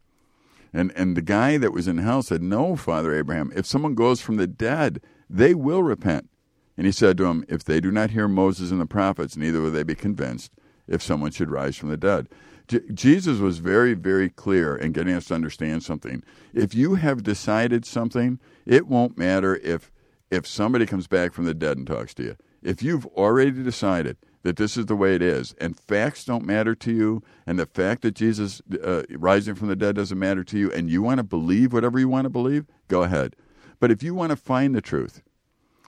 And, and the guy that was in hell said, No, Father Abraham, if someone goes from the dead, they will repent. And he said to him, If they do not hear Moses and the prophets, neither will they be convinced if someone should rise from the dead. Jesus was very, very clear in getting us to understand something. If you have decided something, it won't matter if if somebody comes back from the dead and talks to you, if you've already decided that this is the way it is, and facts don't matter to you, and the fact that Jesus uh, rising from the dead doesn't matter to you, and you want to believe whatever you want to believe, go ahead. But if you want to find the truth,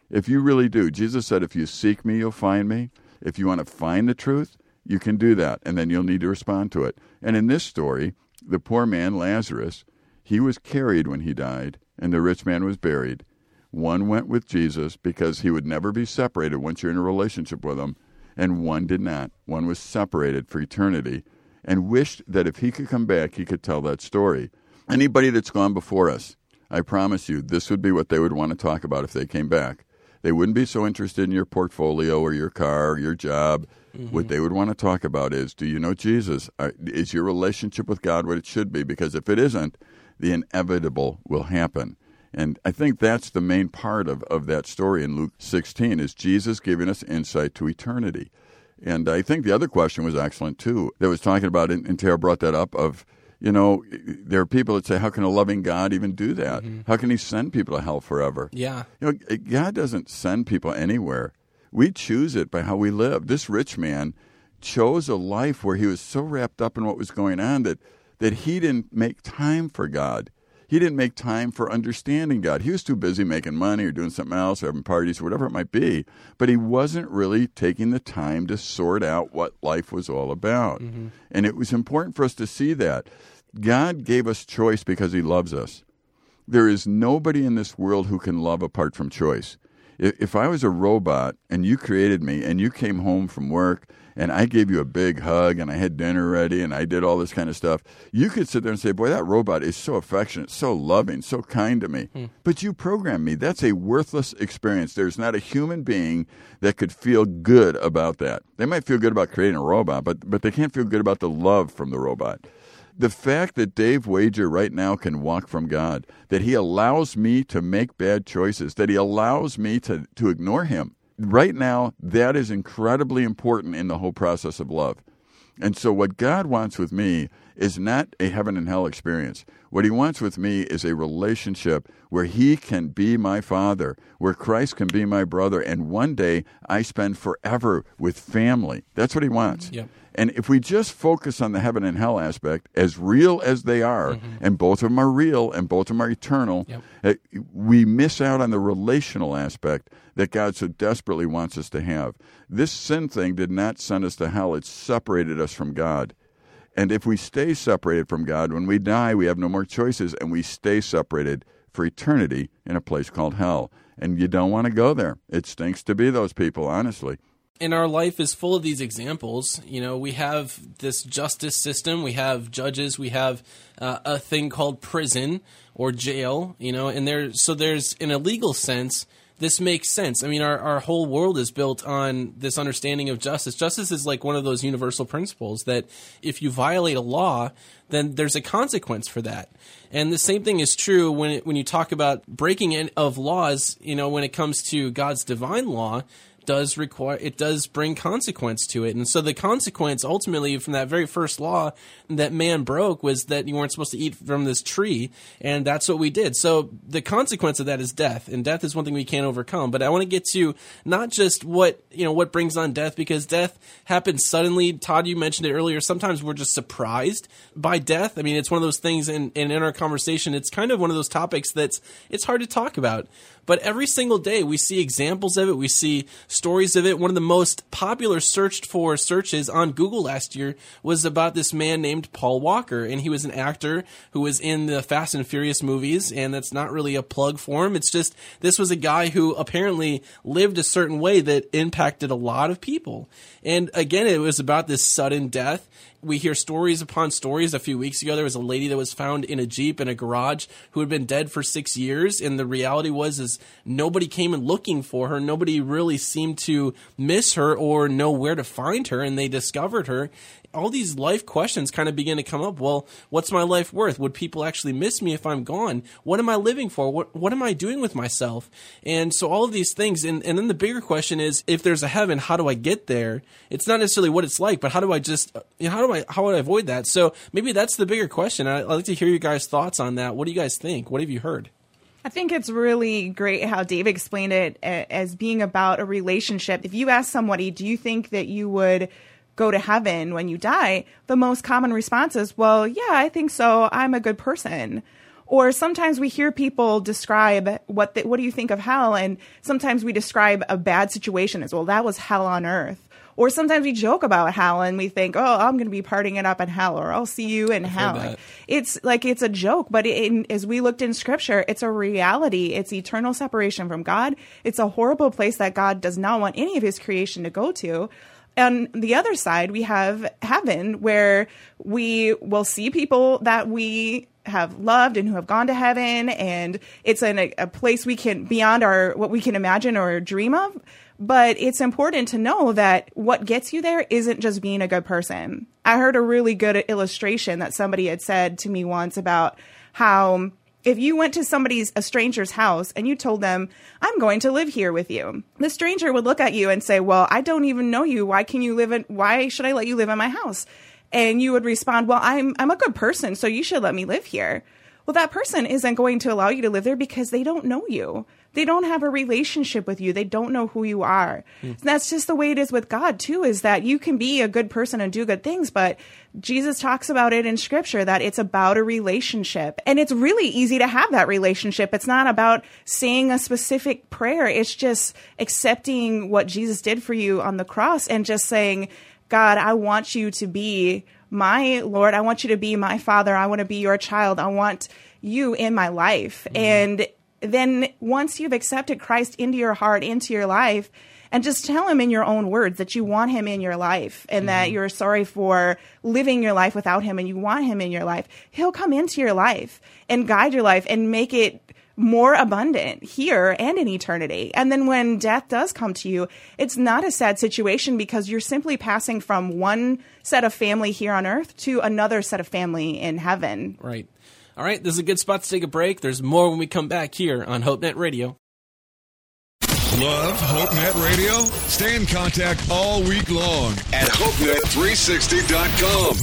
if you really do, Jesus said, if you seek me, you'll find me. If you want to find the truth, you can do that, and then you'll need to respond to it. And in this story, the poor man, Lazarus, he was carried when he died, and the rich man was buried. One went with Jesus because he would never be separated once you're in a relationship with him, and one did not. One was separated for eternity and wished that if he could come back, he could tell that story. Anybody that's gone before us, I promise you, this would be what they would want to talk about if they came back. They wouldn't be so interested in your portfolio or your car or your job. Mm-hmm. What they would want to talk about is do you know Jesus? Is your relationship with God what it should be? Because if it isn't, the inevitable will happen. And I think that's the main part of, of that story in Luke 16 is Jesus giving us insight to eternity. And I think the other question was excellent too. That was talking about, and Tara brought that up of, you know, there are people that say, how can a loving God even do that? Mm-hmm. How can he send people to hell forever? Yeah. You know, God doesn't send people anywhere. We choose it by how we live. This rich man chose a life where he was so wrapped up in what was going on that, that he didn't make time for God he didn't make time for understanding God. He was too busy making money or doing something else or having parties or whatever it might be. But he wasn't really taking the time to sort out what life was all about. Mm-hmm. And it was important for us to see that. God gave us choice because he loves us. There is nobody in this world who can love apart from choice. If I was a robot and you created me and you came home from work and I gave you a big hug and I had dinner ready and I did all this kind of stuff, you could sit there and say, Boy, that robot is so affectionate, so loving, so kind to me. Hmm. But you programmed me. That's a worthless experience. There's not a human being that could feel good about that. They might feel good about creating a robot, but, but they can't feel good about the love from the robot the fact that Dave Wager right now can walk from God, that he allows me to make bad choices, that he allows me to, to ignore him, right now, that is incredibly important in the whole process of love. And so, what God wants with me is not a heaven and hell experience. What He wants with me is a relationship where He can be my Father, where Christ can be my brother, and one day I spend forever with family. That's what He wants. Yep. And if we just focus on the heaven and hell aspect, as real as they are, mm-hmm. and both of them are real and both of them are eternal, yep. uh, we miss out on the relational aspect that God so desperately wants us to have. This sin thing did not send us to hell, it separated us from God. And if we stay separated from God, when we die, we have no more choices and we stay separated for eternity in a place called hell. And you don't want to go there. It stinks to be those people, honestly and our life is full of these examples. You know, we have this justice system, we have judges, we have uh, a thing called prison or jail. You know, and there so there's in a legal sense. This makes sense. I mean, our, our whole world is built on this understanding of justice. Justice is like one of those universal principles that if you violate a law, then there's a consequence for that. And the same thing is true when it, when you talk about breaking of laws. You know, when it comes to God's divine law, does require it does bring consequence to it. And so the consequence ultimately from that very first law that man broke was that you weren't supposed to eat from this tree. And that's what we did. So the consequence of that is death. And death is one thing we can't overcome. But i want to get to not just what you know what brings on death because death happens suddenly. Todd you mentioned it earlier. Sometimes we're just surprised by death. I mean it's one of those things and in, in our conversation. It's kind of one of those topics that's it's hard to talk about but every single day we see examples of it. We see stories of it. One of the most popular searched for searches on Google last year was about this man named Paul Walker. And he was an actor who was in the Fast and Furious movies. And that's not really a plug for him. It's just this was a guy who apparently lived a certain way that impacted a lot of people. And again, it was about this sudden death we hear stories upon stories. A few weeks ago, there was a lady that was found in a jeep in a garage who had been dead for six years, and the reality was is nobody came in looking for her. Nobody really seemed to miss her or know where to find her, and they discovered her all these life questions kind of begin to come up. Well, what's my life worth? Would people actually miss me if I'm gone? What am I living for? What what am I doing with myself? And so all of these things, and, and then the bigger question is, if there's a heaven, how do I get there? It's not necessarily what it's like, but how do I just, you know, how do I, how would I avoid that? So maybe that's the bigger question. I, I'd like to hear your guys' thoughts on that. What do you guys think? What have you heard? I think it's really great how Dave explained it as being about a relationship. If you ask somebody, do you think that you would go to heaven when you die, the most common response is, well, yeah, I think so. I'm a good person. Or sometimes we hear people describe what the, what do you think of hell, and sometimes we describe a bad situation as well. That was hell on earth. Or sometimes we joke about hell and we think, oh, I'm going to be partying it up in hell, or I'll see you in hell. It's like it's a joke, but in, as we looked in scripture, it's a reality. It's eternal separation from God. It's a horrible place that God does not want any of his creation to go to on the other side, we have heaven where we will see people that we have loved and who have gone to heaven. And it's in a, a place we can, beyond our, what we can imagine or dream of. But it's important to know that what gets you there isn't just being a good person. I heard a really good illustration that somebody had said to me once about how if you went to somebody's a stranger's house and you told them i'm going to live here with you the stranger would look at you and say well i don't even know you. Why can you live in why should i let you live in my house? And you would respond well i'm i'm a good person so you should let me live here. Well that person isn't going to allow you to live there because they don't know you they don't have a relationship with you. They don't know who you are. Mm. that's just the way it is with God too, is that you can be a good person and do good things, but Jesus talks about it in scripture that it's about a relationship. And it's really easy to have that relationship. It's not about saying a specific prayer. It's just accepting what Jesus did for you on the cross and just saying, God, I want you to be my Lord. I want you to be my father. I want to be your child. I want you in my life. Mm. And then once you've accepted Christ into your heart, into your life, and just tell him in your own words that you want him in your life and mm-hmm. that you're sorry for living your life without him and you want him in your life, he'll come into your life and guide your life and make it more abundant here and in eternity. And then when death does come to you, it's not a sad situation because you're simply passing from one set of family here on earth to another set of family in heaven. Right. All right, this is a good spot to take a break. There's more when we come back here on HopeNet Radio. Love HopeNet Radio? Stay in contact all week long at HopeNet360.com.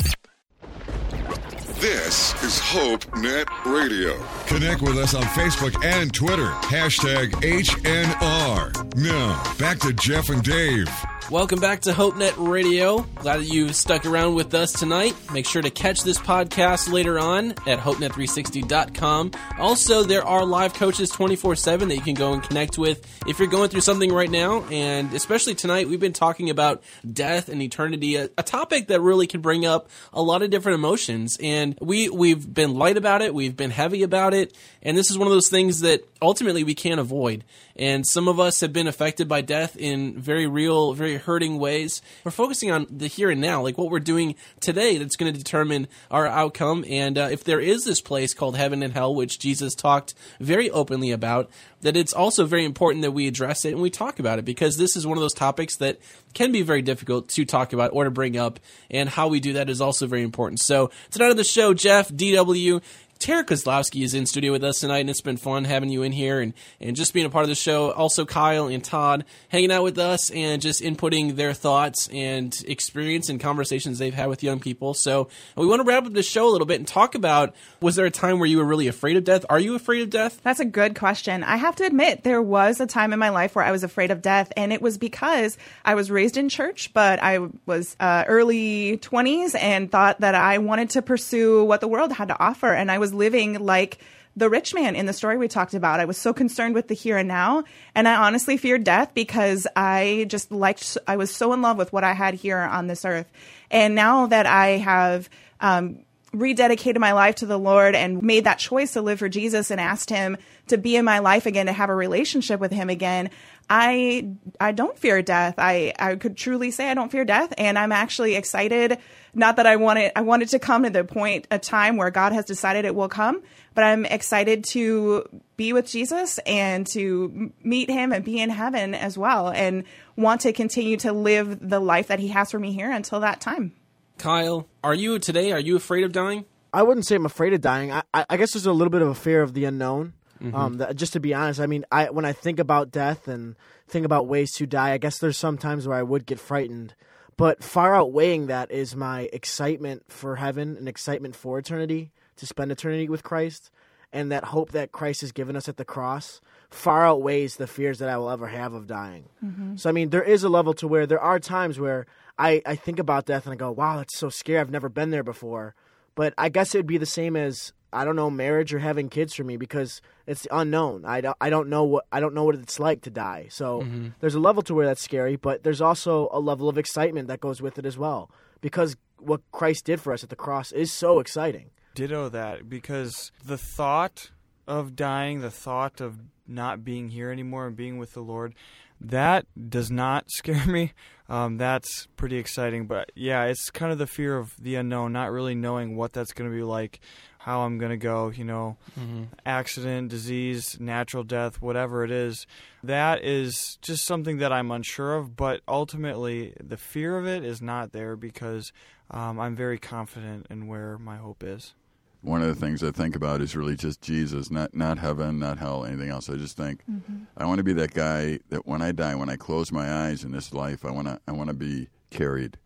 This is HopeNet Radio. Connect with us on Facebook and Twitter. Hashtag HNR. Now, back to Jeff and Dave. Welcome back to HopeNet Radio. Glad that you've stuck around with us tonight. Make sure to catch this podcast later on at HopeNet360.com. Also, there are live coaches 24 7 that you can go and connect with if you're going through something right now. And especially tonight, we've been talking about death and eternity, a, a topic that really can bring up a lot of different emotions. And we, we've been light about it, we've been heavy about it. And this is one of those things that ultimately we can't avoid. And some of us have been affected by death in very real, very hurting ways. We're focusing on the here and now, like what we're doing today that's going to determine our outcome. And uh, if there is this place called heaven and hell, which Jesus talked very openly about, that it's also very important that we address it and we talk about it because this is one of those topics that can be very difficult to talk about or to bring up. And how we do that is also very important. So tonight on the show, Jeff, DW, Tara Kozlowski is in studio with us tonight, and it's been fun having you in here and, and just being a part of the show. Also, Kyle and Todd hanging out with us and just inputting their thoughts and experience and conversations they've had with young people. So, we want to wrap up the show a little bit and talk about was there a time where you were really afraid of death? Are you afraid of death? That's a good question. I have to admit, there was a time in my life where I was afraid of death, and it was because I was raised in church, but I was uh, early 20s and thought that I wanted to pursue what the world had to offer. And I was living like the rich man in the story we talked about. I was so concerned with the here and now, and I honestly feared death because I just liked, I was so in love with what I had here on this earth. And now that I have, um, rededicated my life to the Lord and made that choice to live for Jesus and asked him to be in my life again to have a relationship with him again I I don't fear death I I could truly say I don't fear death and I'm actually excited not that I want it I want it to come to the point a time where God has decided it will come but I'm excited to be with Jesus and to meet him and be in heaven as well and want to continue to live the life that he has for me here until that time Kyle, are you today? Are you afraid of dying? I wouldn't say I'm afraid of dying. I, I, I guess there's a little bit of a fear of the unknown. Mm-hmm. Um, that, just to be honest, I mean, I when I think about death and think about ways to die, I guess there's some times where I would get frightened. But far outweighing that is my excitement for heaven and excitement for eternity, to spend eternity with Christ, and that hope that Christ has given us at the cross far outweighs the fears that I will ever have of dying. Mm-hmm. So I mean, there is a level to where there are times where I, I think about death and I go, wow, that's so scary. I've never been there before. But I guess it would be the same as I don't know marriage or having kids for me because it's unknown. I don't, I don't know what I don't know what it's like to die. So mm-hmm. there's a level to where that's scary, but there's also a level of excitement that goes with it as well because what Christ did for us at the cross is so exciting. Ditto that because the thought of dying, the thought of not being here anymore and being with the Lord, that does not scare me. Um, that's pretty exciting. But yeah, it's kind of the fear of the unknown, not really knowing what that's going to be like, how I'm going to go, you know, mm-hmm. accident, disease, natural death, whatever it is. That is just something that I'm unsure of. But ultimately, the fear of it is not there because um, I'm very confident in where my hope is one of the things I think about is really just Jesus, not not heaven, not hell, anything else. I just think mm-hmm. I want to be that guy that when I die, when I close my eyes in this life, I want to I want to be carried.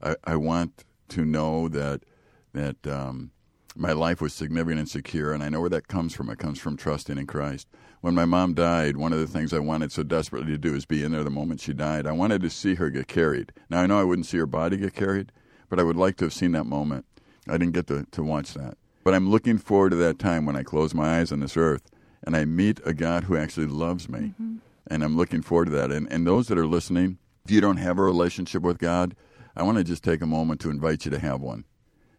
I, I want to know that that um, my life was significant and secure, and I know where that comes from. It comes from trusting in Christ. When my mom died, one of the things I wanted so desperately to do is be in there the moment she died. I wanted to see her get carried. Now I know I wouldn't see her body get carried, but I would like to have seen that moment I didn't get to, to watch that. But I'm looking forward to that time when I close my eyes on this earth and I meet a God who actually loves me. Mm-hmm. And I'm looking forward to that. And, and those that are listening, if you don't have a relationship with God, I want to just take a moment to invite you to have one.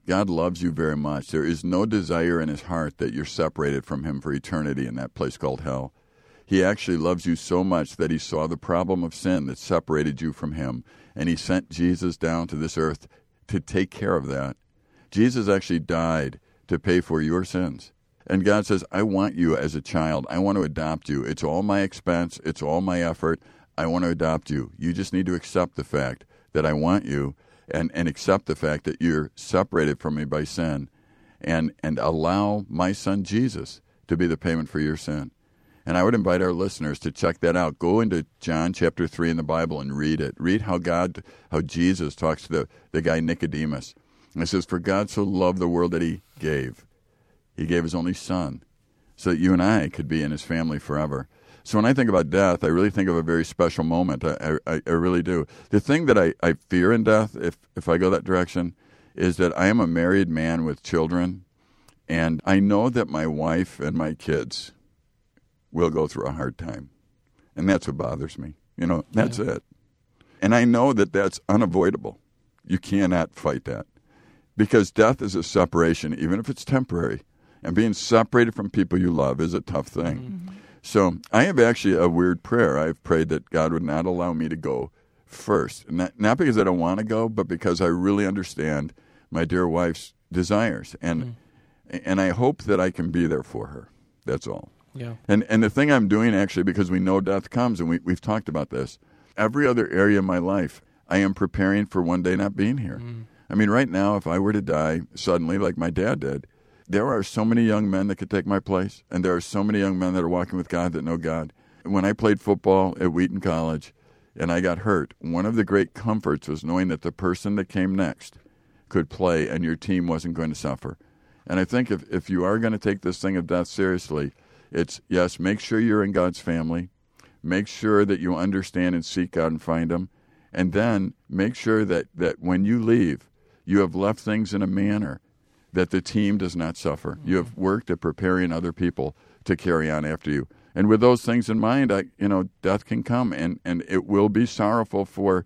God loves you very much. There is no desire in his heart that you're separated from him for eternity in that place called hell. He actually loves you so much that he saw the problem of sin that separated you from him, and he sent Jesus down to this earth to take care of that. Jesus actually died to pay for your sins. And God says, I want you as a child. I want to adopt you. It's all my expense, it's all my effort. I want to adopt you. You just need to accept the fact that I want you and, and accept the fact that you're separated from me by sin and, and allow my son Jesus to be the payment for your sin. And I would invite our listeners to check that out. Go into John chapter 3 in the Bible and read it. Read how God, how Jesus talks to the, the guy Nicodemus. And it says, For God so loved the world that he gave. He gave his only Son, so that you and I could be in his family forever. So when I think about death, I really think of a very special moment. I, I, I really do. The thing that I, I fear in death, if, if I go that direction, is that I am a married man with children, and I know that my wife and my kids will go through a hard time. And that's what bothers me. You know, that's yeah. it. And I know that that's unavoidable. You cannot fight that. Because death is a separation, even if it's temporary. And being separated from people you love is a tough thing. Mm-hmm. So I have actually a weird prayer. I've prayed that God would not allow me to go first. Not, not because I don't want to go, but because I really understand my dear wife's desires. And, mm. and I hope that I can be there for her. That's all. Yeah. And, and the thing I'm doing actually, because we know death comes, and we, we've talked about this, every other area of my life, I am preparing for one day not being here. Mm. I mean, right now, if I were to die suddenly, like my dad did, there are so many young men that could take my place, and there are so many young men that are walking with God that know God. When I played football at Wheaton College and I got hurt, one of the great comforts was knowing that the person that came next could play and your team wasn't going to suffer. And I think if, if you are going to take this thing of death seriously, it's yes, make sure you're in God's family, make sure that you understand and seek God and find Him, and then make sure that, that when you leave, you have left things in a manner that the team does not suffer. Mm-hmm. You have worked at preparing other people to carry on after you. And with those things in mind, I, you know, death can come, and, and it will be sorrowful for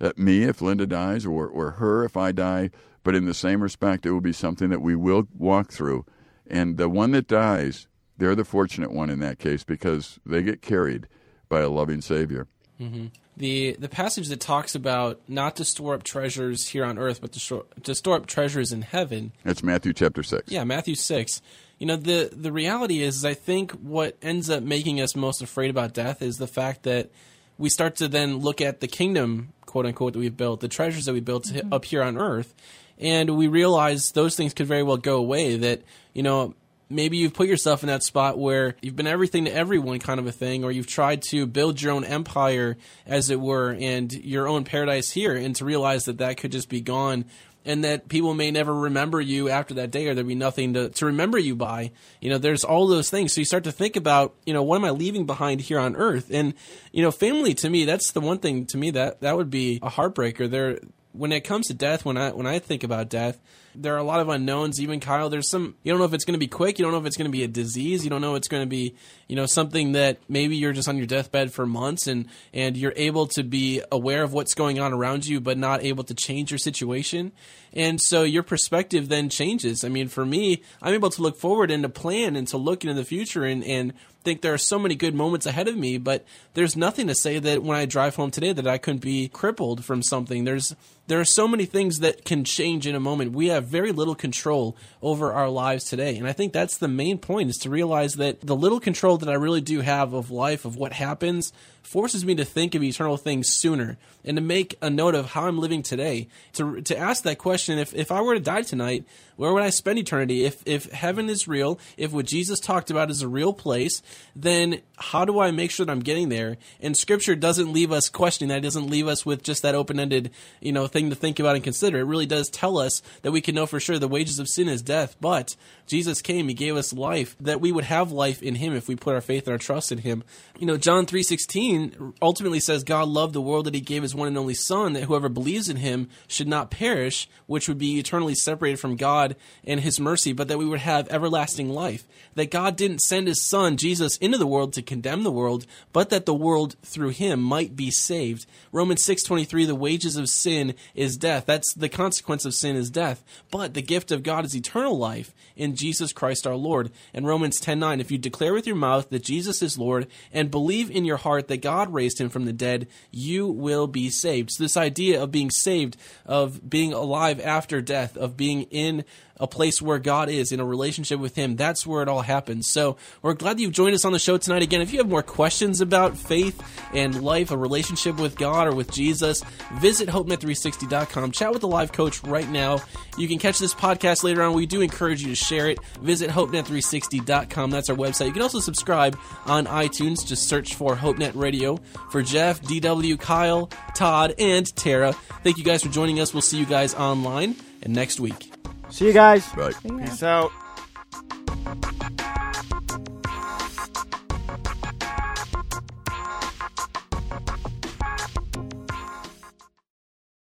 uh, me if Linda dies, or or her if I die. But in the same respect, it will be something that we will walk through. And the one that dies, they're the fortunate one in that case because they get carried by a loving Savior. Mm-hmm the the passage that talks about not to store up treasures here on earth, but to store, to store up treasures in heaven. That's Matthew chapter six. Yeah, Matthew six. You know the the reality is, I think what ends up making us most afraid about death is the fact that we start to then look at the kingdom, quote unquote, that we've built, the treasures that we built mm-hmm. up here on earth, and we realize those things could very well go away. That you know maybe you've put yourself in that spot where you've been everything to everyone kind of a thing or you've tried to build your own empire as it were and your own paradise here and to realize that that could just be gone and that people may never remember you after that day or there'll be nothing to, to remember you by. You know there's all those things. So you start to think about you know what am i leaving behind here on earth? And you know family to me that's the one thing to me that that would be a heartbreaker. There when it comes to death when i when i think about death there are a lot of unknowns. Even Kyle, there's some you don't know if it's going to be quick. You don't know if it's going to be a disease. You don't know it's going to be you know something that maybe you're just on your deathbed for months and and you're able to be aware of what's going on around you, but not able to change your situation. And so your perspective then changes. I mean, for me, I'm able to look forward and to plan and to look into the future and and think there are so many good moments ahead of me, but there's nothing to say that when I drive home today that I couldn't be crippled from something. There's there are so many things that can change in a moment. We have very little control over our lives today. And I think that's the main point is to realize that the little control that I really do have of life, of what happens, forces me to think of eternal things sooner and to make a note of how I'm living today. To, to ask that question, if, if I were to die tonight, where would I spend eternity? If, if heaven is real, if what Jesus talked about is a real place, then how do I make sure that I'm getting there? And scripture doesn't leave us questioning that. It doesn't leave us with just that open-ended, you know, thing to think about and consider. It really does tell us that we can know for sure the wages of sin is death, but Jesus came, he gave us life, that we would have life in him if we put our faith and our trust in him. You know, John 3:16 ultimately says God loved the world that he gave his one and only son that whoever believes in him should not perish, which would be eternally separated from God and his mercy, but that we would have everlasting life. That God didn't send his son Jesus into the world to condemn the world, but that the world through him might be saved. Romans 6:23 the wages of sin is death. That's the consequence of sin is death, but the gift of God is eternal life in Jesus Christ our Lord. And Romans 10:9 if you declare with your mouth that Jesus is Lord and believe in your heart that God raised him from the dead, you will be saved. So this idea of being saved, of being alive after death, of being in a place where God is in a relationship with Him. That's where it all happens. So we're glad that you've joined us on the show tonight. Again, if you have more questions about faith and life, a relationship with God or with Jesus, visit HopeNet360.com. Chat with the live coach right now. You can catch this podcast later on. We do encourage you to share it. Visit HopeNet360.com. That's our website. You can also subscribe on iTunes. Just search for HopeNet Radio. For Jeff, DW, Kyle, Todd, and Tara, thank you guys for joining us. We'll see you guys online and next week. See you guys. Peace out.